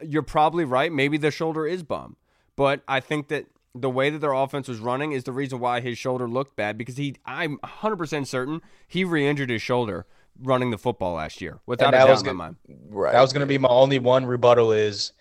you're probably right. Maybe the shoulder is bum. But I think that the way that their offense was running is the reason why his shoulder looked bad because he I'm 100% certain he re-injured his shoulder running the football last year without a that doubt was in my mind. right. That was going to be my only one rebuttal is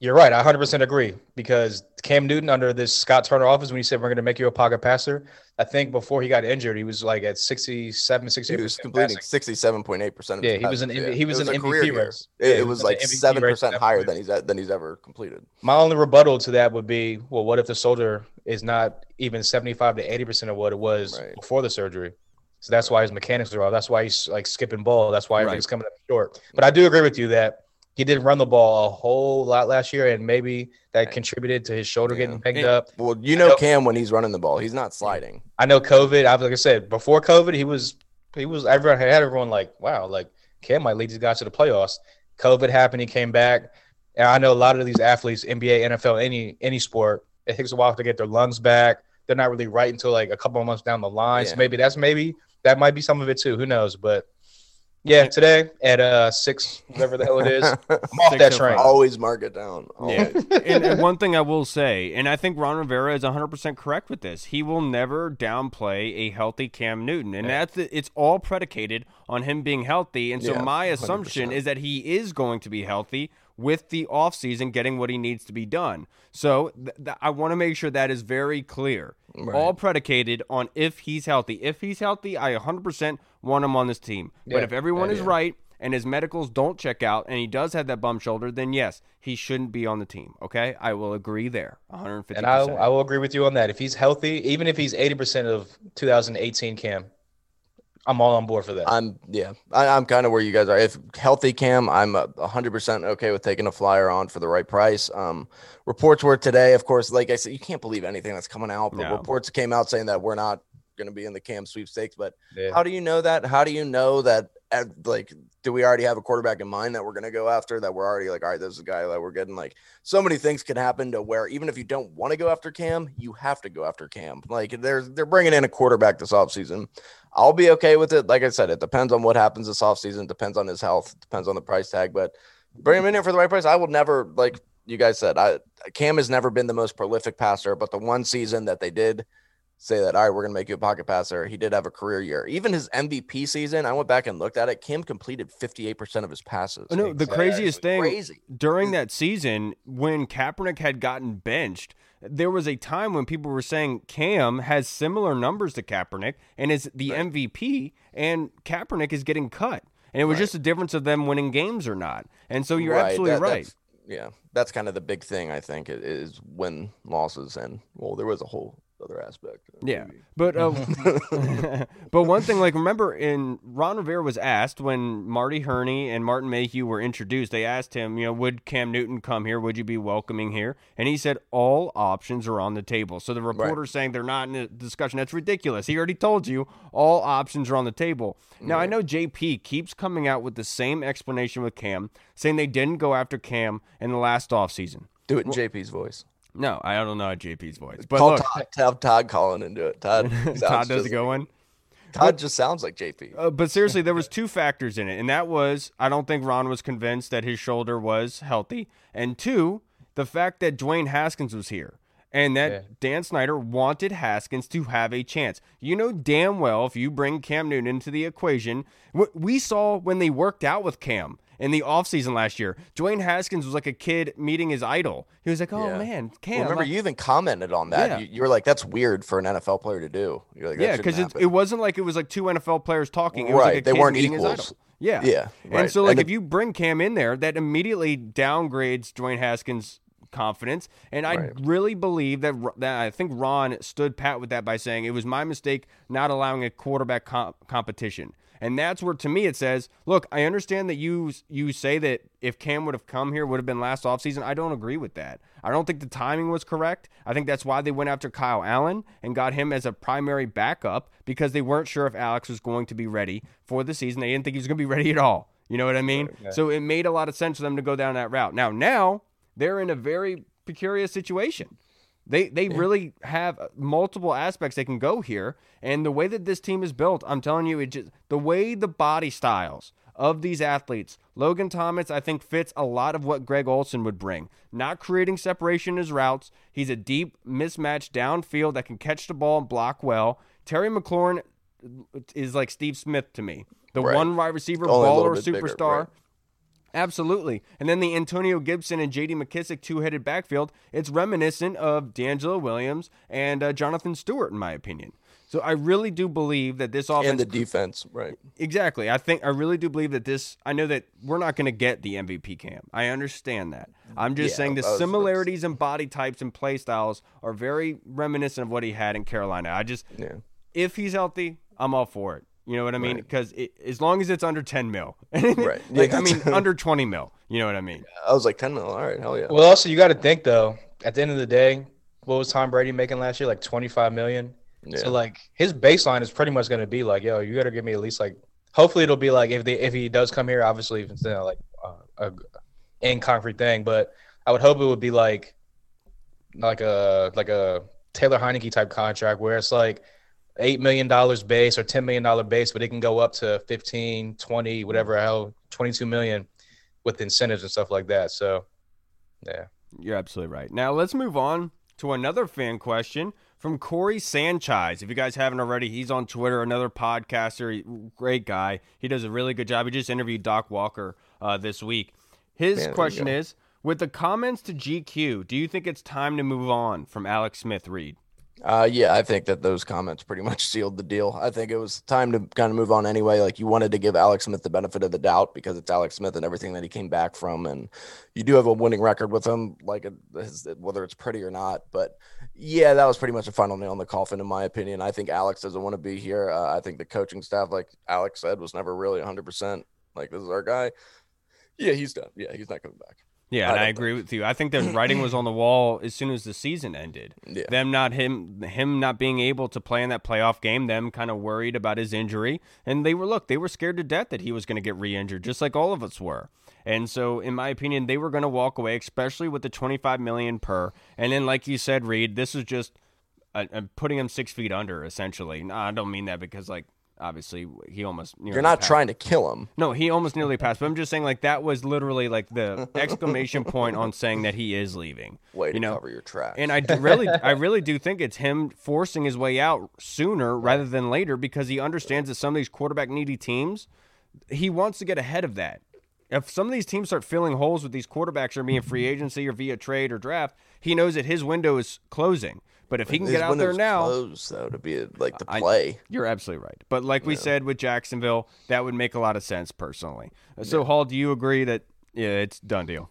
you're right. I 100% agree because Cam Newton under this Scott Turner offense, when he said we're going to make you a pocket passer, I think before he got injured, he was like at 67, 68 he was completing sixty-seven point eight percent. Yeah, he was an he was an MVP year. race. It, Yeah, it he was like seven percent higher than he's than he's ever completed. My only rebuttal to that would be, well, what if the soldier is not even 75 to 80 percent of what it was Right. before the surgery? So that's why his mechanics are off. That's why he's like skipping ball. That's why Right. coming up short. But I do agree with you that he didn't run the ball a whole lot last year, and maybe that contributed to his shoulder Yeah. getting picked up. Well, you know know- Cam when he's running the ball, he's not sliding. I know COVID. I like I said before COVID, he was he was everyone had everyone like wow, like Cam might lead these guys to the playoffs. COVID happened, he came back, and I know a lot of these athletes, NBA, NFL, any any sport, it takes a while to get their lungs back. They're not really right until like a couple of months down the line. Yeah. So maybe that's maybe that might be some of it too. Who knows? But Yeah, today at uh six, whatever the hell it is. I'm off that train. Always mark it down. Yeah. and, and one thing I will say, and I think Ron Rivera is 100% correct with this. He will never downplay a healthy Cam Newton, and that's it's all predicated on him being healthy. And so Yeah, my assumption 100%. is that he is going to be healthy with the offseason getting what he needs to be done. So th- th- I want to make sure that is very clear. All predicated on if he's healthy. If he's healthy, I 100% want him on this team. but if everyone Yeah, is yeah. right and his medicals don't check out and he does have that bum shoulder, then yes, he shouldn't be on the team. Okay? I will agree there. 150%. And I, I will agree with you on that. If he's healthy, even if he's 80% of 2018 Cam, I'm all on board for that. I'm yeah, I, I'm kind of where you guys are. If healthy Cam, I'm a 100% okay with taking a flyer on for the right price. Um, reports were today, of course, like I said, you can't believe anything that's coming out, but No. reports came out saying that we're not going to be in the Cam sweepstakes. But Yeah. how do you know that? How do you know that? Like, do we already have a quarterback in mind that we're going to go after? That we're already like, all right, this is a guy that we're getting. Like, so many things can happen to where even if you don't want to go after Cam, you have to go after Cam. Like, there's they're bringing in a quarterback this offseason. I'll be okay with it. Like I said, it depends on what happens this offseason, depends on his health, depends on the price tag. But bring him in here for the right price. I will never, like you guys said, I Cam has never been the most prolific passer, but the one season that they did say that, all right, we're gonna make you a pocket passer, he did have a career year. Even his MVP season, I went back and looked at it. Cam completed 58% of his passes. Oh, no, the Exactly. craziest thing Crazy. during hmm. that season when Kaepernick had gotten benched, there was a time when people were saying Cam has similar numbers to Kaepernick and is the MVP, and Kaepernick is getting cut. And it was Right. just a difference of them winning games or not. And so you're Right, absolutely that- right. that's- Yeah, that's kind of the big thing, I think, is win losses. And well, there was a whole other aspect. Yeah, maybe. but uh, but one thing, like remember, in Ron Rivera was asked when Marty Hurney and Martin Mayhew were introduced. They asked him, you know, would Cam Newton come here? Would you be welcoming here? And he said all options are on the table. So the reporter's saying they're not in a discussion. That's ridiculous. He already told you all options are on the table. Now I know JP keeps coming out with the same explanation with Cam, saying they didn't go after Cam in the last offseason. do it in JP's voice. No, I don't know how JP's voice, but Call look, Todd, have Todd calling into it. Todd, Todd does just a good one. Todd just sounds like JP. Uh, but seriously, there was two factors in it, and that was I don't think Ron was convinced that his shoulder was healthy, and two, the fact that Dwayne Haskins was here, and that Yeah. Dan Snyder wanted Haskins to have a chance. You know damn well if you bring Cam Newton into the equation, what we saw when they worked out with Cam in the offseason last year, Dwayne Haskins was like a kid meeting his idol. He was like, "Oh Yeah. man, Well, Cam." remember, like- you even commented on that. Yeah. You, you were like, "That's weird for an NFL player to do." You're like, yeah, because it, it wasn't like it was like two NFL players talking. It was Right, like a they kid weren't meeting his equals. idol. Yeah, Yeah, And so, like, And if you bring Cam in there, that immediately downgrades Dwayne Haskins' confidence. And I Right. really believe that that I think Ron stood pat with that by saying it was my mistake not allowing a quarterback com- competition. And that's where, to me, it says, look, I understand that you you say that if Cam would have come here, would have been last offseason. I don't agree with that. I don't think the timing was correct. I think that's why they went after Kyle Allen and got him as a primary backup because they weren't sure if Alex was going to be ready for the season. They didn't think he was going to be ready at all. You know what I mean? So it made a lot of sense for them to go down that route. Now, now they're in a very precarious situation. They they really have uh, multiple aspects they can go here, and the way that this team is built, I'm telling you, it just the way the body styles of these athletes. Logan Thomas, I think, fits a lot of what Greg Olsen would bring. Not creating separation in his routes. He's a deep mismatch downfield that can catch the ball and block well. Terry McLaurin is like Steve Smith to me. The Right. one wide receiver, Only baller, bit bigger, superstar. right. Absolutely. And then the Antonio Gibson and JD McKissic two headed backfield, it's reminiscent of DeAngelo Williams and uh, Jonathan Stewart, in my opinion. So I really do believe that this offense. and the defense, right? Exactly. I think I really do believe that this. I know that we're not going to get the MVP cam. I understand that. I'm just Yeah, saying the similarities in body types and play styles are very reminiscent of what he had in Carolina. I just, Yeah. if he's healthy, I'm all for it. You know what I mean? Because as long as it's under 10 mil, Right. like Yeah. I mean, under 20 mil. You know what I mean? I was like ten mil. All right, hell yeah. Well, also you got to think though. At the end of the day, what was Tom Brady making last year? Like twenty five million. yeah. So like his baseline is pretty much going to be like, yo, you got to give me at least like. Hopefully it'll be like if they if he does come here, obviously if it's not like uh, a in concrete thing, but I would hope it would be like like a like a Taylor Heinicke type contract where it's like eight million dollars base or ten million dollar base, but it can go up to 15, 20, whatever hell, twenty two million with incentives and stuff like that. So, yeah, you're absolutely right. Now let's move on to another fan question from Corey Sanchez. If you guys haven't already, he's on Twitter, another podcaster, great guy. He does a really good job. He just interviewed Doc Walker uh, this week. His Man, question is With the comments to GQ, do you think it's time to move on from Alex Smith Reed? Uh, yeah, I think that those comments pretty much sealed the deal. I think it was time to kind of move on anyway. Like you wanted to give Alex Smith the benefit of the doubt because it's Alex Smith and everything that he came back from, and you do have a winning record with him, like whether it's pretty or not. But yeah, that was pretty much a final nail in the coffin, in my opinion. I think Alex doesn't want to be here. Uh, I think the coaching staff, like Alex said, was never really 100. percent Like this is our guy. Yeah, he's done. Yeah, he's not coming back. Yeah, and I, I agree with you. I think the writing was on the wall as soon as the season ended. Yeah. Them not him him not being able to play in that playoff game, them kind of worried about his injury. And they were look, they were scared to death that he was going to get re-injured, just like all of us were. And so in my opinion, they were going to walk away, especially with the 25 million per. And then like you said, Reed, this is just uh, uh, putting him six feet under, essentially. No, I don't mean that because like obviously he almost you're not passed. trying to kill him no he almost nearly passed but i'm just saying like that was literally like the exclamation point on saying that he is leaving way you to know? cover your tracks and i really i really do think it's him forcing his way out sooner rather than later because he understands that some of these quarterback needy teams he wants to get ahead of that if some of these teams start filling holes with these quarterbacks or being free agency or via trade or draft he knows that his window is closing but if he can get out there now, close, though, to be like the play. I, you're absolutely right. But like we said with Jacksonville, that would make a lot of sense personally. So, yeah. Hall, do you agree that yeah, it's done deal?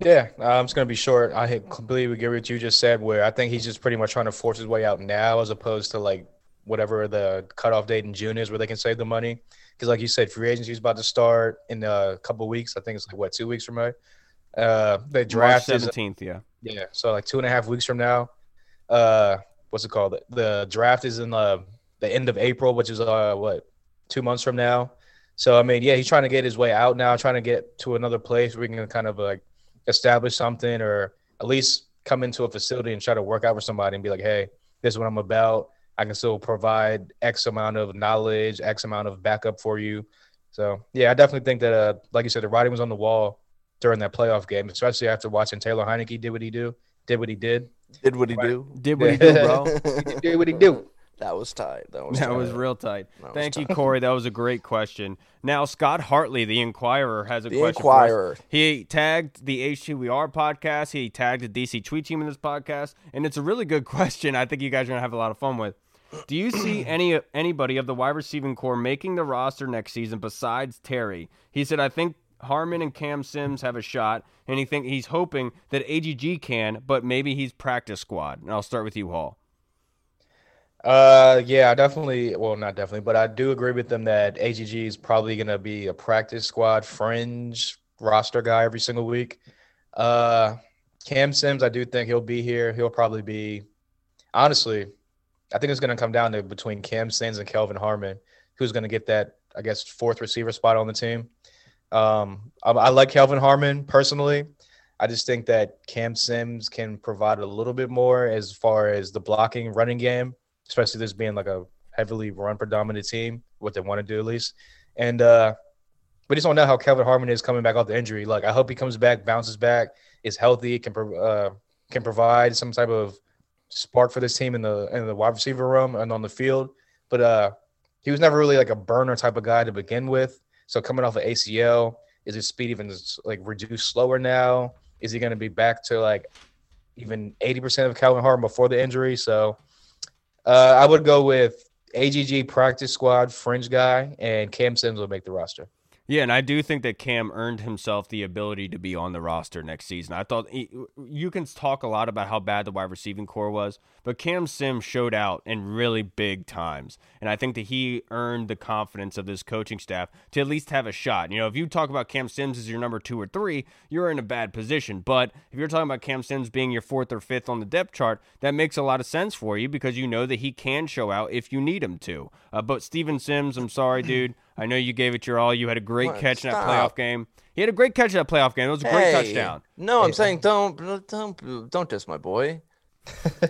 Yeah, uh, I'm just gonna be short. I completely agree with what you just said. Where I think he's just pretty much trying to force his way out now, as opposed to like whatever the cutoff date in June is, where they can save the money. Because, like you said, free agency is about to start in a couple weeks. I think it's like what two weeks from now. Uh, the draft March 17th, is, yeah, yeah. So like two and a half weeks from now uh what's it called? The draft is in the the end of April, which is uh what two months from now. So I mean, yeah, he's trying to get his way out now, trying to get to another place where we can kind of like establish something, or at least come into a facility and try to work out with somebody and be like, hey, this is what I'm about. I can still provide X amount of knowledge, X amount of backup for you. So yeah, I definitely think that, uh, like you said, the writing was on the wall during that playoff game, especially after watching Taylor Heinicke did what he do, did what he did. Did what he right. do. Did what he do, bro. he did what he do. That was tight. That was that tight. was real tight. That Thank you, tight. Corey. That was a great question. Now, Scott Hartley, the Inquirer, has a the question. Inquirer. He tagged the H2VR podcast. He tagged the DC Tweet Team in this podcast, and it's a really good question. I think you guys are gonna have a lot of fun with. Do you see any anybody of the wide receiving core making the roster next season besides Terry? He said, "I think Harmon and Cam Sims have a shot, and he think he's hoping that AGG can, but maybe he's practice squad. And I'll start with you, Hall. Uh, yeah, I definitely. Well, not definitely, but I do agree with them that AGG is probably going to be a practice squad fringe roster guy every single week. Uh, Cam Sims, I do think he'll be here. He'll probably be. Honestly, I think it's going to come down to between Cam Sims and Kelvin Harmon, who's going to get that, I guess, fourth receiver spot on the team. Um, I, I like Kelvin Harmon personally. I just think that Cam Sims can provide a little bit more as far as the blocking running game, especially this being like a heavily run predominant team, what they want to do at least. And uh we just don't know how Kelvin Harmon is coming back off the injury. Like I hope he comes back, bounces back, is healthy, can uh, can provide some type of spark for this team in the in the wide receiver room and on the field. But uh he was never really like a burner type of guy to begin with. So coming off of ACL, is his speed even like reduced slower now? Is he going to be back to like even 80% of Calvin Harmon before the injury? So uh, I would go with AGG practice squad fringe guy, and Cam Sims will make the roster. Yeah, and I do think that Cam earned himself the ability to be on the roster next season. I thought he, you can talk a lot about how bad the wide receiving core was, but Cam Sims showed out in really big times. And I think that he earned the confidence of this coaching staff to at least have a shot. You know, if you talk about Cam Sims as your number two or three, you're in a bad position. But if you're talking about Cam Sims being your fourth or fifth on the depth chart, that makes a lot of sense for you because you know that he can show out if you need him to. Uh, but Steven Sims, I'm sorry, dude. I know you gave it your all. You had a great what? catch in that playoff game. He had a great catch in that playoff game. It was a great hey, touchdown. No, I'm saying um, don't don't don't diss my boy.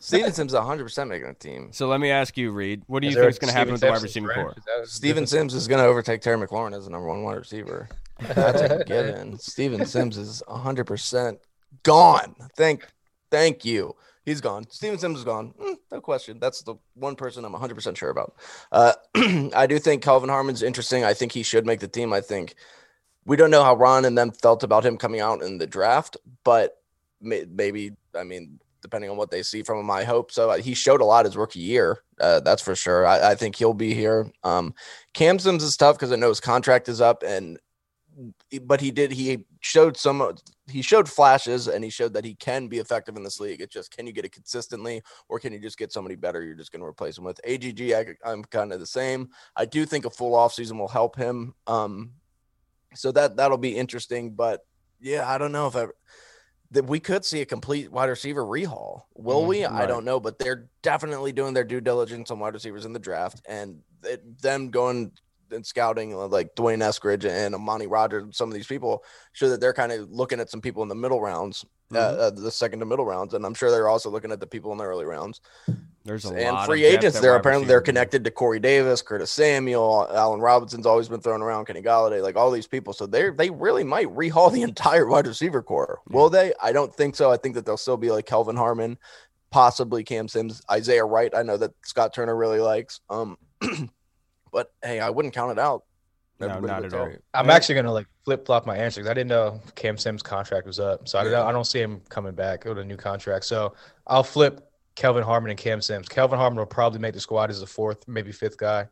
Steven Sims 100 percent making a team. So let me ask you, Reed, what do Is you there think is going to happen with the wide receiving core? Steven Sims is going to overtake Terry McLaurin as the number one wide receiver. That's a given. Steven Sims is 100 percent gone. Thank, thank you. He's gone. Steven Sims is gone. Mm, no question. That's the one person I'm 100% sure about. Uh, I do think Calvin Harmon's interesting. I think he should make the team. I think we don't know how Ron and them felt about him coming out in the draft, but may, maybe, I mean, depending on what they see from him, I hope so. He showed a lot his rookie year. Uh, that's for sure. I, I, think he'll be here. Um, Cam Sims is tough because I know his contract is up and but he did he showed some he showed flashes and he showed that he can be effective in this league. It's just can you get it consistently or can you just get somebody better? You're just going to replace him with agg I, am kind of the same. I do think a full off season will help him um so that that'll be interesting but yeah i don't know if I, that we could see a complete wide receiver rehaul. Will mm, we? Right. i don't know but they're definitely doing their due diligence on wide receivers in the draft and it, them going and scouting uh, like D'Wayne Eskridge and Amari Rodgers, some of these people show that they're kind of looking at some people in the middle rounds, uh, mm-hmm. uh, the second to middle rounds, and I'm sure they're also looking at the people in the early rounds. There's a and free agents there. Apparently, they're connected to Corey Davis, Curtis Samuel, Allen Robinson's always been thrown around, Kenny Golladay, like all these people. So they they really might rehaul the entire wide receiver core. Yeah. Will they? I don't think so. I think that they'll still be like Kelvin Harmon, possibly Cam Sims, Isaiah Wright. I know that Scott Turner really likes. Um, But hey, I wouldn't count it out. No, not at all. I'm actually gonna like flip flop my answer because I didn't know Cam Sims' contract was up, so I don't, I don't see him coming back with a new contract. So I'll flip Kelvin Harmon and Cam Sims. Kelvin Harmon will probably make the squad as the fourth, maybe fifth guy.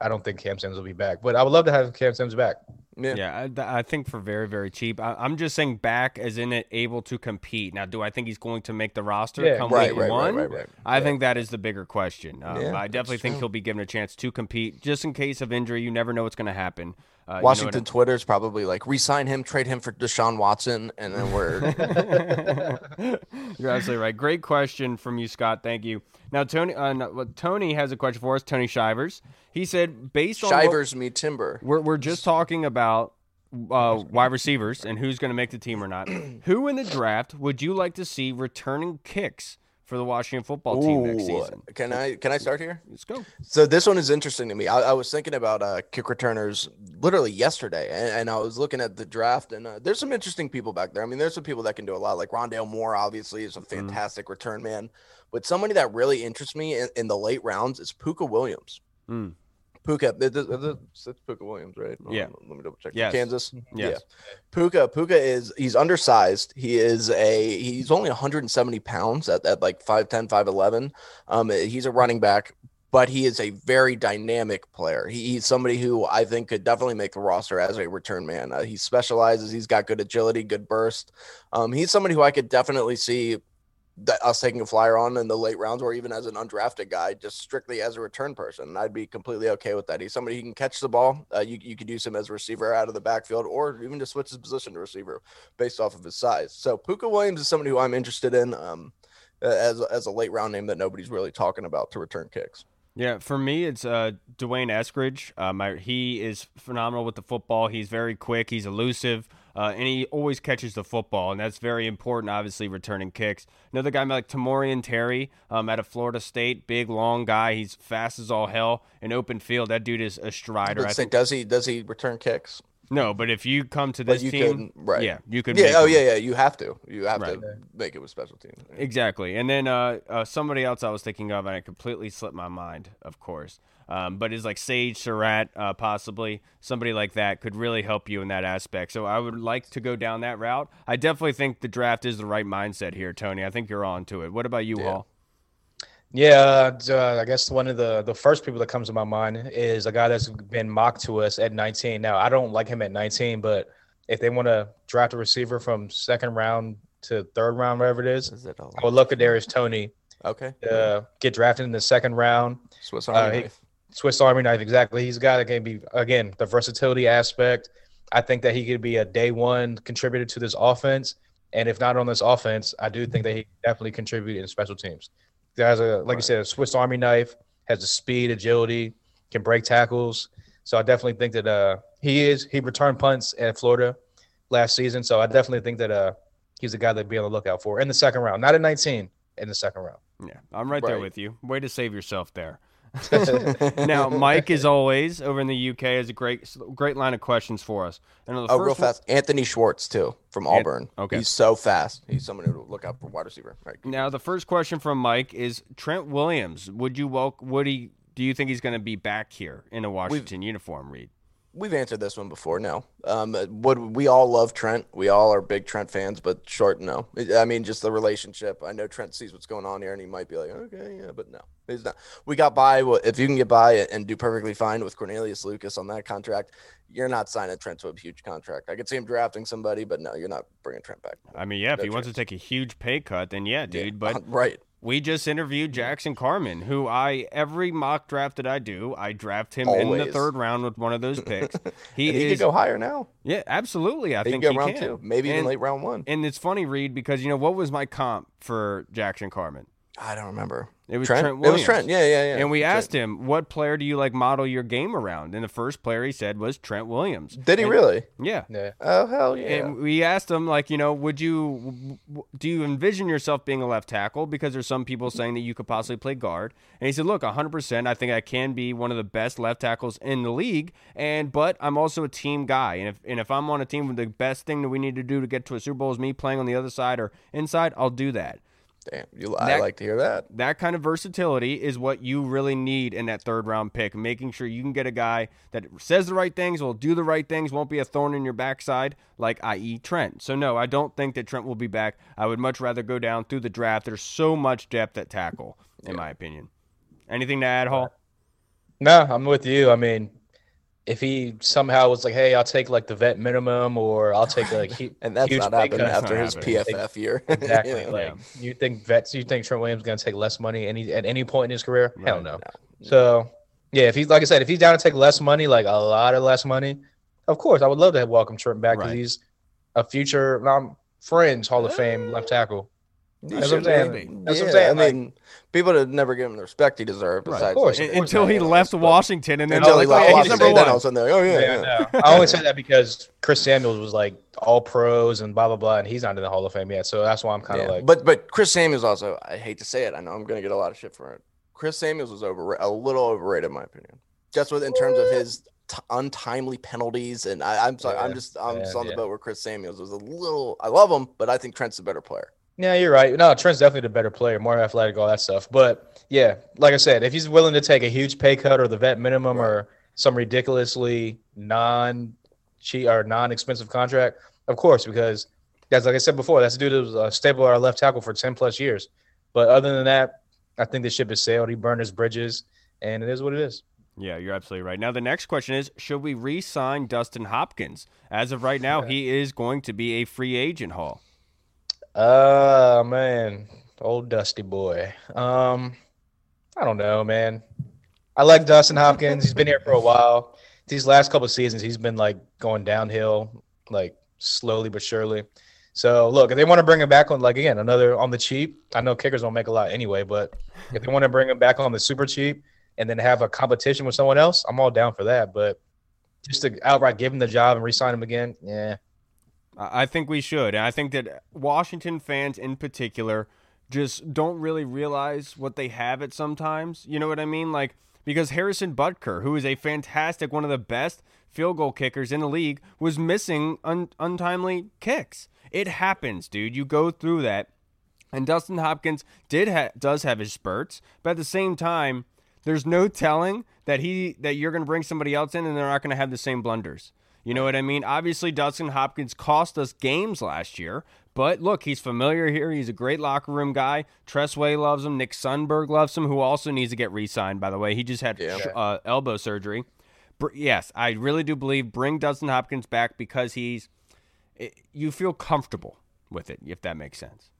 I don't think Cam Sims will be back, but I would love to have Cam Sims back. Yeah, yeah I, I, think for very, very cheap. I, am just saying back as in it able to compete. Now, do I think he's going to make the roster yeah, come right, week right, one? Right, right, I yeah. think that is the bigger question. Um, yeah, I definitely think true. he'll be given a chance to compete just in case of injury. You never know what's going to happen. Uh, Washington you know Twitter is probably like resign him, trade him for Deshaun Watson, and then we're. You're absolutely right. Great question from you, Scott. Thank you. Now, Tony, uh, no, Tony has a question for us. Tony Shivers. He said, based on Shivers what, me timber. We're we're just talking about uh, wide receivers and who's going to make the team or not. Who in the draft would you like to see returning kicks for the Washington football team Ooh, next season. Can I can I start here? Let's go. So this one is interesting to me. I, I was thinking about uh, kick returners literally yesterday, and, and, I was looking at the draft, and uh, there's some interesting people back there. I mean, there's some people that can do a lot, like Rondale Moore. Obviously, is a mm-hmm. fantastic mm. return man, but somebody that really interests me in, in the late rounds is Pooka Williams. Mm. Pooka, it's Pooka Williams, right? Yeah. let me double check. Yes. Kansas. Yes. Yeah. Pooka. Pooka is he's undersized. He is a he's only 170 pounds at, at like 5'10, 5'11. Um, he's a running back, but he is a very dynamic player. He, he's somebody who I think could definitely make the roster as a return man. Uh, he specializes. He's got good agility, good burst. Um, he's somebody who I could definitely see that us taking a flyer on in the late rounds or even as an undrafted guy, just strictly as a return person. I'd be completely okay with that. He's somebody who can catch the ball. Uh, you, you could use him as a receiver out of the backfield or even just switch his position to receiver based off of his size. So Pooka Williams is somebody who I'm interested in um, as, as a late round name that nobody's really talking about to return kicks. Yeah, for me, it's uh, D'Wayne Eskridge. Um, he is phenomenal with the football. He's very quick. He's elusive. Uh, and he always catches the football, and that's very important. Obviously, returning kicks. Another guy like Tamorrion Terry um, out of Florida State, big long guy. He's fast as all hell in open field. That dude is a strider. I think. Does he? Does he return kicks? No, but if you come to this team, could, right? Yeah, you could. Yeah. Oh, yeah, yeah. You have to. You have right. to make it with special teams. Yeah. Exactly. And then uh, uh, somebody else I was thinking of, and it completely slipped my mind. Of course, um, but is like Sage Surratt, uh, possibly somebody like that could really help you in that aspect. So I would like to go down that route. I definitely think the draft is the right mindset here, Tony. I think you're on to it. What about you, yeah. Hall? Yeah, uh, I guess one of the the first people that comes to my mind is a guy that's been mocked to us at 19. Now I don't like him at 19, but if they want to draft a receiver from second round to third round, whatever it is, is it I would look at Darius Toney. Okay. Uh, get drafted in the second round. Swiss Army uh, knife. Swiss Army knife, exactly. He's a guy that can be again the versatility aspect. I think that he could be a day one contributor to this offense, and if not on this offense, I do think that he definitely contribute in special teams. He has a like right. you said, a Swiss Army knife, has the speed, agility, can break tackles. So I definitely think that uh, he is. He returned punts at Florida last season, so I definitely think that uh, he's a guy that'd be on the lookout for in the second round, not at 19, in the second round. Yeah, I'm right, right, there with you. Way to save yourself there. now, Mike, as always, over in the UK, has a great, great line of questions for us. And oh, real fast, one, Anthony Schwartz too from Auburn. okay, he's so fast. He's someone who to look out for wide receiver. Right. Now, the first question from Mike is Trent Williams. Would you welcome? Would he? Do you think he's going to be back here in a Washington We've, uniform? Reed we've answered this one before. No, um, would we all love Trent? We all are big Trent fans, but short, no. I mean, just the relationship. I know Trent sees what's going on here, and he might be like, okay, yeah, but no, he's not. We got by. If you can get by and do perfectly fine with Cornelius Lucas on that contract, you're not signing Trent to a huge contract. I could see him drafting somebody, but no, you're not bringing Trent back. I mean, yeah, no if he wants to take a huge pay cut, then yeah, dude. Yeah, but right, we just interviewed Jackson Carman, who I every mock draft that I do, I draft him Always. in the third round with one of those picks. He, he is, could go higher now. Yeah, absolutely. I he think he round can. Two, maybe and, even late round one. And it's funny, Reed, because you know what was my comp for Jackson Carman? I don't remember. It was Trent. Trent Williams. It was Trent. Yeah, yeah, yeah. And we asked him, "What player do you like model your game around?" And the first player he said was Trent Williams. Did he and, really? Yeah. yeah. Oh hell yeah! And we asked him, like, you know, would you do you envision yourself being a left tackle? Because there's some people saying that you could possibly play guard. And he said, "Look, 100. percent I think I can be one of the best left tackles in the league. And but I'm also a team guy. And if and if I'm on a team, with the best thing that we need to do to get to a Super Bowl is me playing on the other side or inside. I'll do that." Damn, you, I like to hear that. That kind of versatility is what you really need in that third round pick. Making sure you can get a guy that says the right things, will do the right things, won't be a thorn in your backside, like i.e. Trent. So no, I don't think that Trent will be back. I would much rather go down through the draft. There's so much depth at tackle, in yeah. my opinion. Anything to add, Hall? No, I'm with you. I mean, if he somehow was like, "Hey, I'll take like the vet minimum, or I'll take like he, and that's not happening after his PFF year. exactly. yeah. Like you think vets, you think Trent Williams is going to take less money any at any point in his career? Right. Hell no. no. So yeah, if he's like I said, if he's down to take less money, like a lot of less money, of course I would love to welcome Trent back because right. he's a future um, friends Hall of Fame left tackle. That's what I'm saying. That's yeah, what I'm saying. I mean, people have never given him the respect he deserved. Besides, right. of course, like, until he left Washington, and then until he left oh, Washington, then all of a sudden they're like, oh yeah. yeah, yeah. I only say that because Chris Samuels was like all pros and blah blah blah, and he's not in the Hall of Fame yet. So that's why I'm kind of like. But but Chris Samuels also, I hate to say it, I know I'm going to get a lot of shit for it. Chris Samuels was over a little overrated, in my opinion. Just with in terms of his t- untimely penalties, and I, am sorry, I'm just I'm just on the boat where Chris Samuels was a little. I love him, but I think Trent's a better player. Yeah, you're right. No, Trent's definitely the better player, more athletic, all that stuff. But yeah, like I said, if he's willing to take a huge pay cut or the vet minimum right. or some ridiculously non cheap or non expensive contract, of course, because that's like I said before, that's a dude that uh, was a staple at our left tackle for ten plus years. But other than that, I think the ship has sailed. He burned his bridges, and it is what it is. Yeah, you're absolutely right. Now the next question is: Should we re-sign Dustin Hopkins? As of right now, yeah. he is going to be a free agent. Hall. Uh man, old Dusty boy. Um, I don't know, man. I like Dustin Hopkins. He's been here for a while. These last couple seasons, he's been like going downhill, like slowly but surely. So look, if they want to bring him back on, like again, another on the cheap. I know kickers don't make a lot anyway, but if they want to bring him back on the super cheap and then have a competition with someone else, I'm all down for that. But just to outright give him the job and re-sign him again, yeah, I think we should. And I think that Washington fans in particular just don't really realize what they have it sometimes. You know what I mean? Like, because Harrison Butker, who is a fantastic, one of the best field goal kickers in the league, was missing un- untimely kicks. It happens, dude. You go through that. And Dustin Hopkins did ha- does have his spurts, but at the same time, there's no telling that he that you're going to bring somebody else in and they're not going to have the same blunders. You know what I mean? Obviously, Dustin Hopkins cost us games last year, but look, he's familiar here. He's a great locker room guy. Tress Way loves him. Nick Sundberg loves him, who also needs to get re signed, by the way. He just had yeah. uh, elbow surgery. Br- yes, I really do believe bring Dustin Hopkins back because he's, it, you feel comfortable with it, if that makes sense.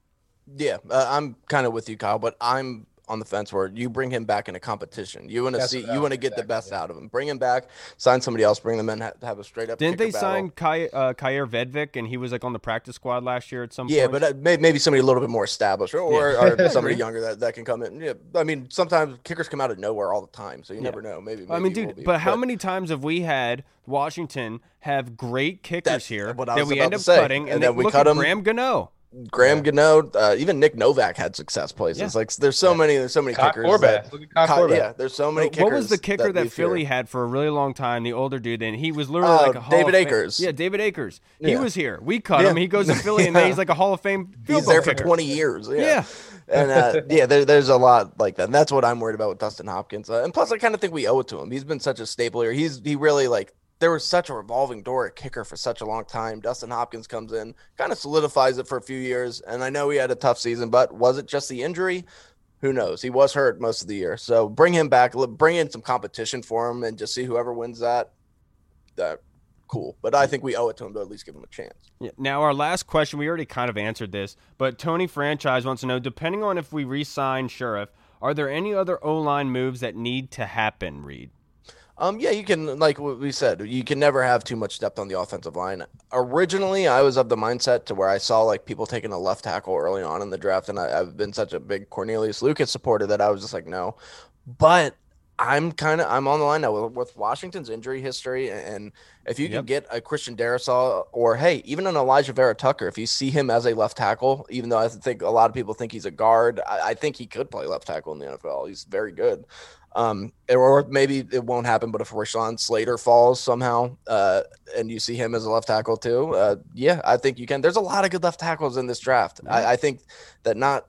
Yeah, uh, I'm kind of with you, Kyle, but I'm on the fence where you bring him back in a competition. You want to see, you want to get exactly, the best yeah. out of him. Bring him back, sign somebody else, bring them in, have, have a straight up. Didn't they battle. sign Kai, uh, Kaare Vedvik and he was like on the practice squad last year at some yeah, point? Yeah, but uh, maybe somebody a little bit more established or, or, or somebody younger that, that can come in. Yeah, I mean, sometimes kickers come out of nowhere all the time, so you yeah. never know. Maybe, maybe I mean, dude, be, but, but how many times have we had Washington have great kickers here that we end up cutting, and, and then, we cut them. Graham Gano. Graham yeah. Gano, uh, even Nick Novak had success places. Yeah. Like there's so yeah. many, there's so many Cock kickers. That, Cock, yeah, there's so many. kickers. What was the kicker that, that Philly had for a really long time? The older dude, and he was literally uh, like a Hall David Akers. Yeah, David Akers. He was here. We cut him. He goes to Philly, and then he's like a Hall of Fame. he's there for 20 years. Yeah. and uh, yeah, there, there's a lot like that. And that's what I'm worried about with Dustin Hopkins. Uh, and plus, I kind of think we owe it to him. He's been such a staple here. He's he really like there was such a revolving door at kicker for such a long time. Dustin Hopkins comes in, kind of solidifies it for a few years. And I know he had a tough season, but was it just the injury? Who knows? He was hurt most of the year. So bring him back, bring in some competition for him, and just see whoever wins that. That cool. But I think we owe it to him to at least give him a chance. Yeah. Now, our last question, we already kind of answered this, but Tony Franchise wants to know depending on if we re sign Scherff, are there any other O line moves that need to happen, Reed? Um, yeah, you can, like what we said, you can never have too much depth on the offensive line. Originally, I was of the mindset to where I saw like people taking a left tackle early on in the draft, and I, have been such a big Cornelius Lucas supporter that I was just like, no. But I'm kind of I'm on the line now with, with, Washington's injury history, and if you can get a Christian Darrisaw or hey, even an Alijah Vera-Tucker, if you see him as a left tackle, even though I think a lot of people think he's a guard, I, I think he could play left tackle in the NFL. He's very good. Um, or maybe it won't happen, but if Rashawn Slater falls somehow, uh, and you see him as a left tackle too, uh, yeah, I think you can. There's a lot of good left tackles in this draft. I, I, think that not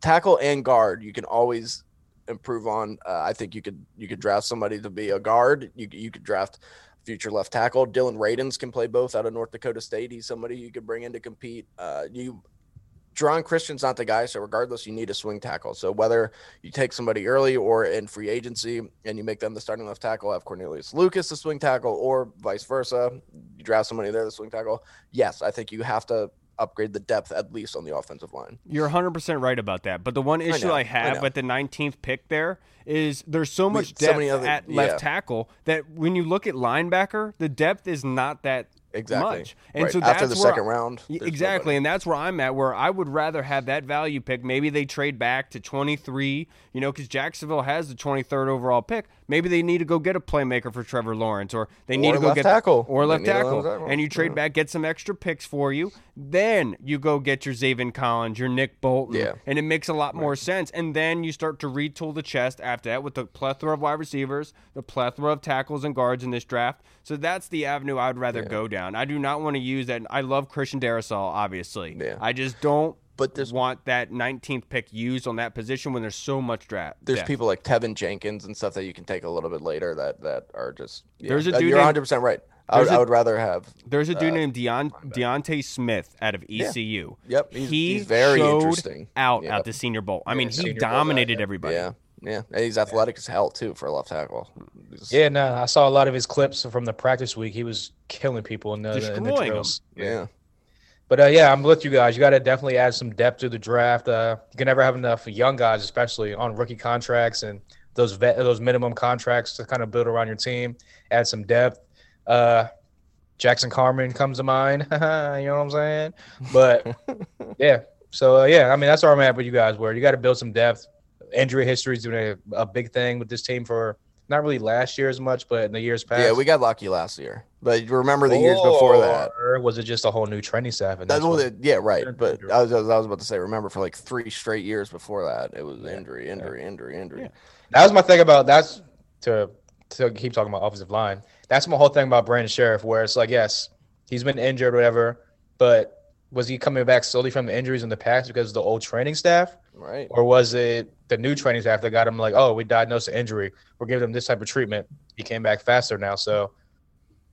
tackle and guard, you can always improve on. Uh, I think you could you could draft somebody to be a guard. You you could draft future left tackle. Dillon Radunz can play both out of North Dakota State. He's somebody you could bring in to compete. Uh, you Geron Christian's not the guy, so regardless, you need a swing tackle. So whether you take somebody early or in free agency and you make them the starting left tackle, have Cornelius Lucas the swing tackle, or vice versa, you draft somebody there the swing tackle. Yes, I think you have to upgrade the depth at least on the offensive line. You're 100% right about that. But the one issue I, know, I have I with the 19th pick there is there's so much depth so other, at left yeah. tackle that when you look at linebacker, the depth is not that exactly. much. And right. so after the second I, round, exactly, nobody. and that's where I'm at. Where I would rather have that value pick. Maybe they trade back to 23. You know, because Jacksonville has the 23rd overall pick. Maybe they need to go get a playmaker for Trevor Lawrence, or they need or to go left get tackle or left tackle, and you trade yeah. back, get some extra picks for you. Then you go get your Zaven Collins, your Nick Bolton, yeah. and it makes a lot more sense. And then you start to retool the chest after that with the plethora of wide receivers, the plethora of tackles and guards in this draft. So that's the avenue I'd rather yeah. go down. I do not want to use that. I love Christian Darrisaw, obviously. Yeah. I just don't but there's want that 19th pick used on that position when there's so much draft. There's depth. people like Teven Jenkins and stuff that you can take a little bit later that that are just. Yeah, there's a dude. You're 100 percent right. I would, a, I would, rather have. There's a dude uh, named Deon, D'Ante Smith out of ECU. Yeah. Yep, he's, he he's very interesting. Out yep. at the Senior Bowl. I mean, he dominated everybody. Yeah, yeah, and he's athletic as hell too for a left tackle. He's, yeah, no, I saw a lot of his clips from the practice week. He was killing people in the, in the drills. Yeah. But uh, yeah, I'm with you guys. You got to definitely add some depth to the draft. Uh, you can never have enough young guys, especially on rookie contracts and those vet, those minimum contracts to kind of build around your team. Add some depth. Uh, Jackson Carman comes to mind. you know what I'm saying? But yeah, so uh, yeah, I mean that's where I'm at with you guys. Where you got to build some depth. Injury history is doing a, a big thing with this team for not really last year as much, but in the years past. Yeah, we got lucky last year. But remember the years before that. Or was it just a whole new training staff? And that's, what, yeah, right. But I was, I was about to say, remember for like three straight years before that, it was injury, injury, yeah. injury, injury. Yeah. That was my thing about that's to to keep talking about offensive line. That's my whole thing about Brandon Scherff, where it's like, yes, he's been injured, whatever, but was he coming back solely from the injuries in the past because of the old training staff? Right. Or was it the new training staff that got him like, oh, we diagnosed an injury. We're giving him this type of treatment. He came back faster now. So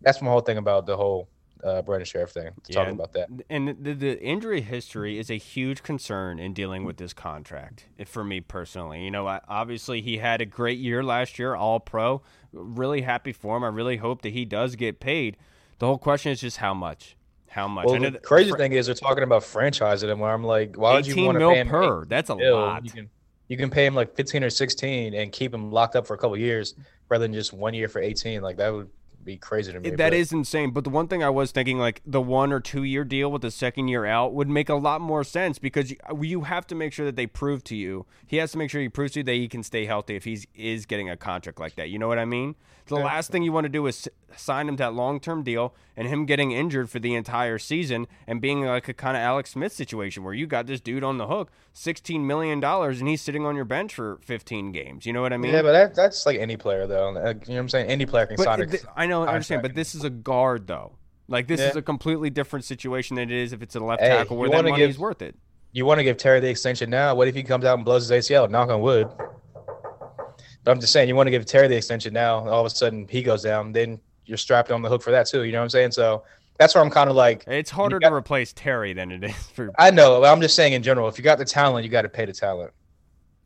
that's my whole thing about the whole uh, Brandon Scherff thing. Yeah, talking about that. And the, the injury history is a huge concern in dealing with this contract for me personally. You know, obviously he had a great year last year, all pro. Really happy for him. I really hope that he does get paid. The whole question is just how much. How much? Well, the crazy fr- thing is they're talking about franchising him. Where I'm like, why would you want to pay him per? That's a mil? lot. You can you can pay him like 15 or 16 and keep him locked up for a couple years rather than just one year for 18. Like that would be crazy to me. That but- is insane. But the one thing I was thinking, like the one or two year deal with the second year out, would make a lot more sense because you, you have to make sure that they prove to you. He has to make sure he proves to you that he can stay healthy if he's is getting a contract like that. You know what I mean? The Yeah. last thing you want to do is sign him to that long term deal and him getting injured for the entire season and being like a kind of Alex Smith situation where you got this dude on the hook, sixteen million dollars, and he's sitting on your bench for fifteen games. You know what I mean? yeah, but that, that's like any player though. Uh, You know what I'm saying? Any player can But sign a th- I know, I understand, but this is a guard though. Like this is a completely different situation than it is if it's a left Hey, tackle where that money give- is worth it. You want to give Terry the extension now? What if he comes out and blows his ACL? Knock on wood. But I'm just saying, you want to give Terry the extension now. All of a sudden, he goes down. Then you're strapped on the hook for that too. You know what I'm saying? So that's where I'm kind of like, It's harder got- to replace Terry than it is for. I know. But I'm just saying in general, if you got the talent, you got to pay the talent.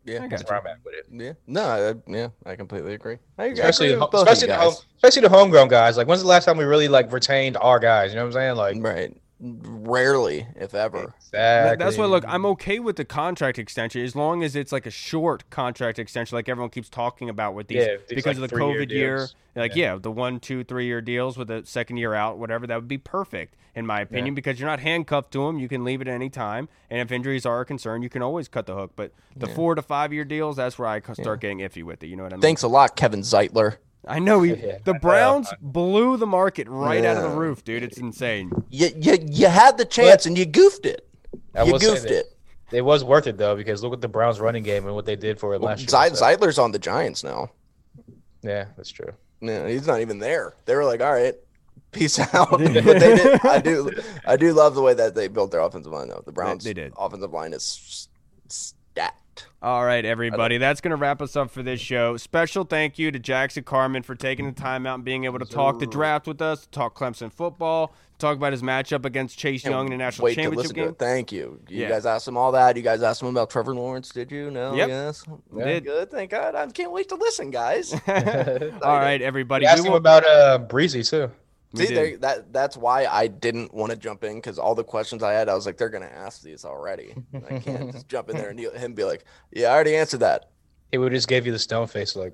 Yeah. I That's got where you. I'm at with it. Yeah. No, I, yeah, I completely agree. I agree Especially, with the, especially, the home, especially the homegrown guys. Like, when's the last time we really like retained our guys? You know what I'm saying? Like, Right. Rarely, if ever. exactly. That's why look, I'm okay with the contract extension as long as it's like a short contract extension, like everyone keeps talking about with these Yeah, these, because like, of the three-year COVID year. Like yeah. the one, two, three year deals with a second year out, whatever, that would be perfect in my opinion because you're not handcuffed to them. You can leave at any time, and if injuries are a concern, you can always cut the hook. But the four to five year deals, that's where i start getting iffy with it. You know what I mean? Thanks a lot, Kevin Zeitler. I know he, the. Browns blew the market right out of the roof, dude. It's insane. You, you, you had the chance and you goofed it. I you goofed it. It was worth it though because look at the Browns running game and what they did for it last year. Zeit- so- Zeitler's on the Giants now. yeah, that's true. Yeah, he's not even there. They were like, "All right, peace out." but they did. I do, I do love the way that they built their offensive line. Though the Browns, they did. offensive line is stacked. All right, everybody. That's going to wrap us up for this show. Special thank you to Jackson Carman for taking the time out and being able to talk the draft with us, talk Clemson football, talk about his matchup against Chase Young in the national Wait to championship listen to game. it. Thank you. You Yeah. guys asked him all that. You guys asked him about Trevor Lawrence. Did you? No. Yep. Yes. Did. Good. Thank God. I can't wait to listen, guys. All right, everybody. We asked We him about uh Bresee too. We See, did. there, that that's why I didn't want to jump in because all the questions I had, I was like, they're gonna ask these already. I can't just jump in there and he'll- him be like, "Yeah, I already answered that. He would just gave you the stone face like.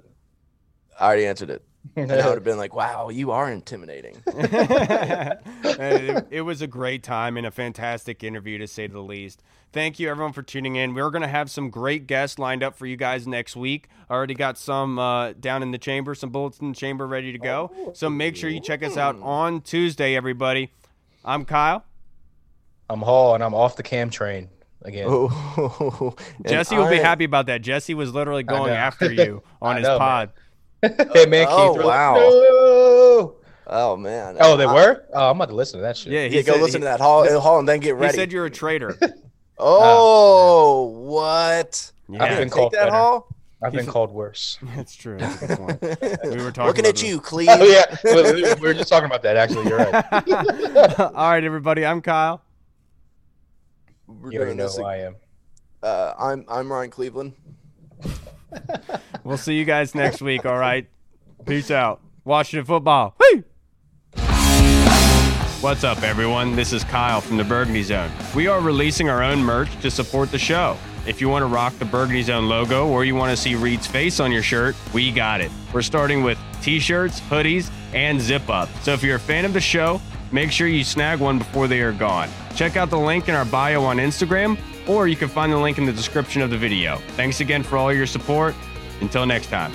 I already answered it." And I would have been like, "Wow, you are intimidating." it, it was a great time and a fantastic interview to say the least. Thank you everyone for tuning in. We're going to have some great guests lined up for you guys next week. I already got some uh, down in the chamber, some bullets in the chamber ready to go. So make sure you check us out on Tuesday, everybody. I'm Kyle. I'm Hall and I'm off the cam train again. Oh, Jesse will be happy about that. Jesse was literally going after you on his know, pod. man, Keith. Oh, we're like, wow. "No!" Oh man. Oh, they I- were. Oh, I'm about to listen to that shit. Yeah, he Yeah, go said, listen he, to that hall, hall and then get ready. he said you're a traitor. oh, what? Yeah. I've Take been called that better. hall. I've been called worse. That's true. That's a good point. We were talking Looking about at the- you, Cleve. Oh yeah, we, we- we were just talking about that. Actually, you're right. All right, everybody. I'm Kyle. We're You already doing know this. who I am. Uh, I'm I'm Ryan Cleveland. We'll see you guys next week. All right. Peace out. Washington football. Woo! What's up, everyone? This is Kyle from the Burgundy Zone. We are releasing our own merch to support the show. If you want to rock the Burgundy Zone logo or you want to see Reed's face on your shirt, we got it. We're starting with t shirts, hoodies, and zip up. So if you're a fan of the show, make sure you snag one before they are gone. Check out the link in our bio on Instagram, or you can find the link in the description of the video. Thanks again for all your support. Until next time.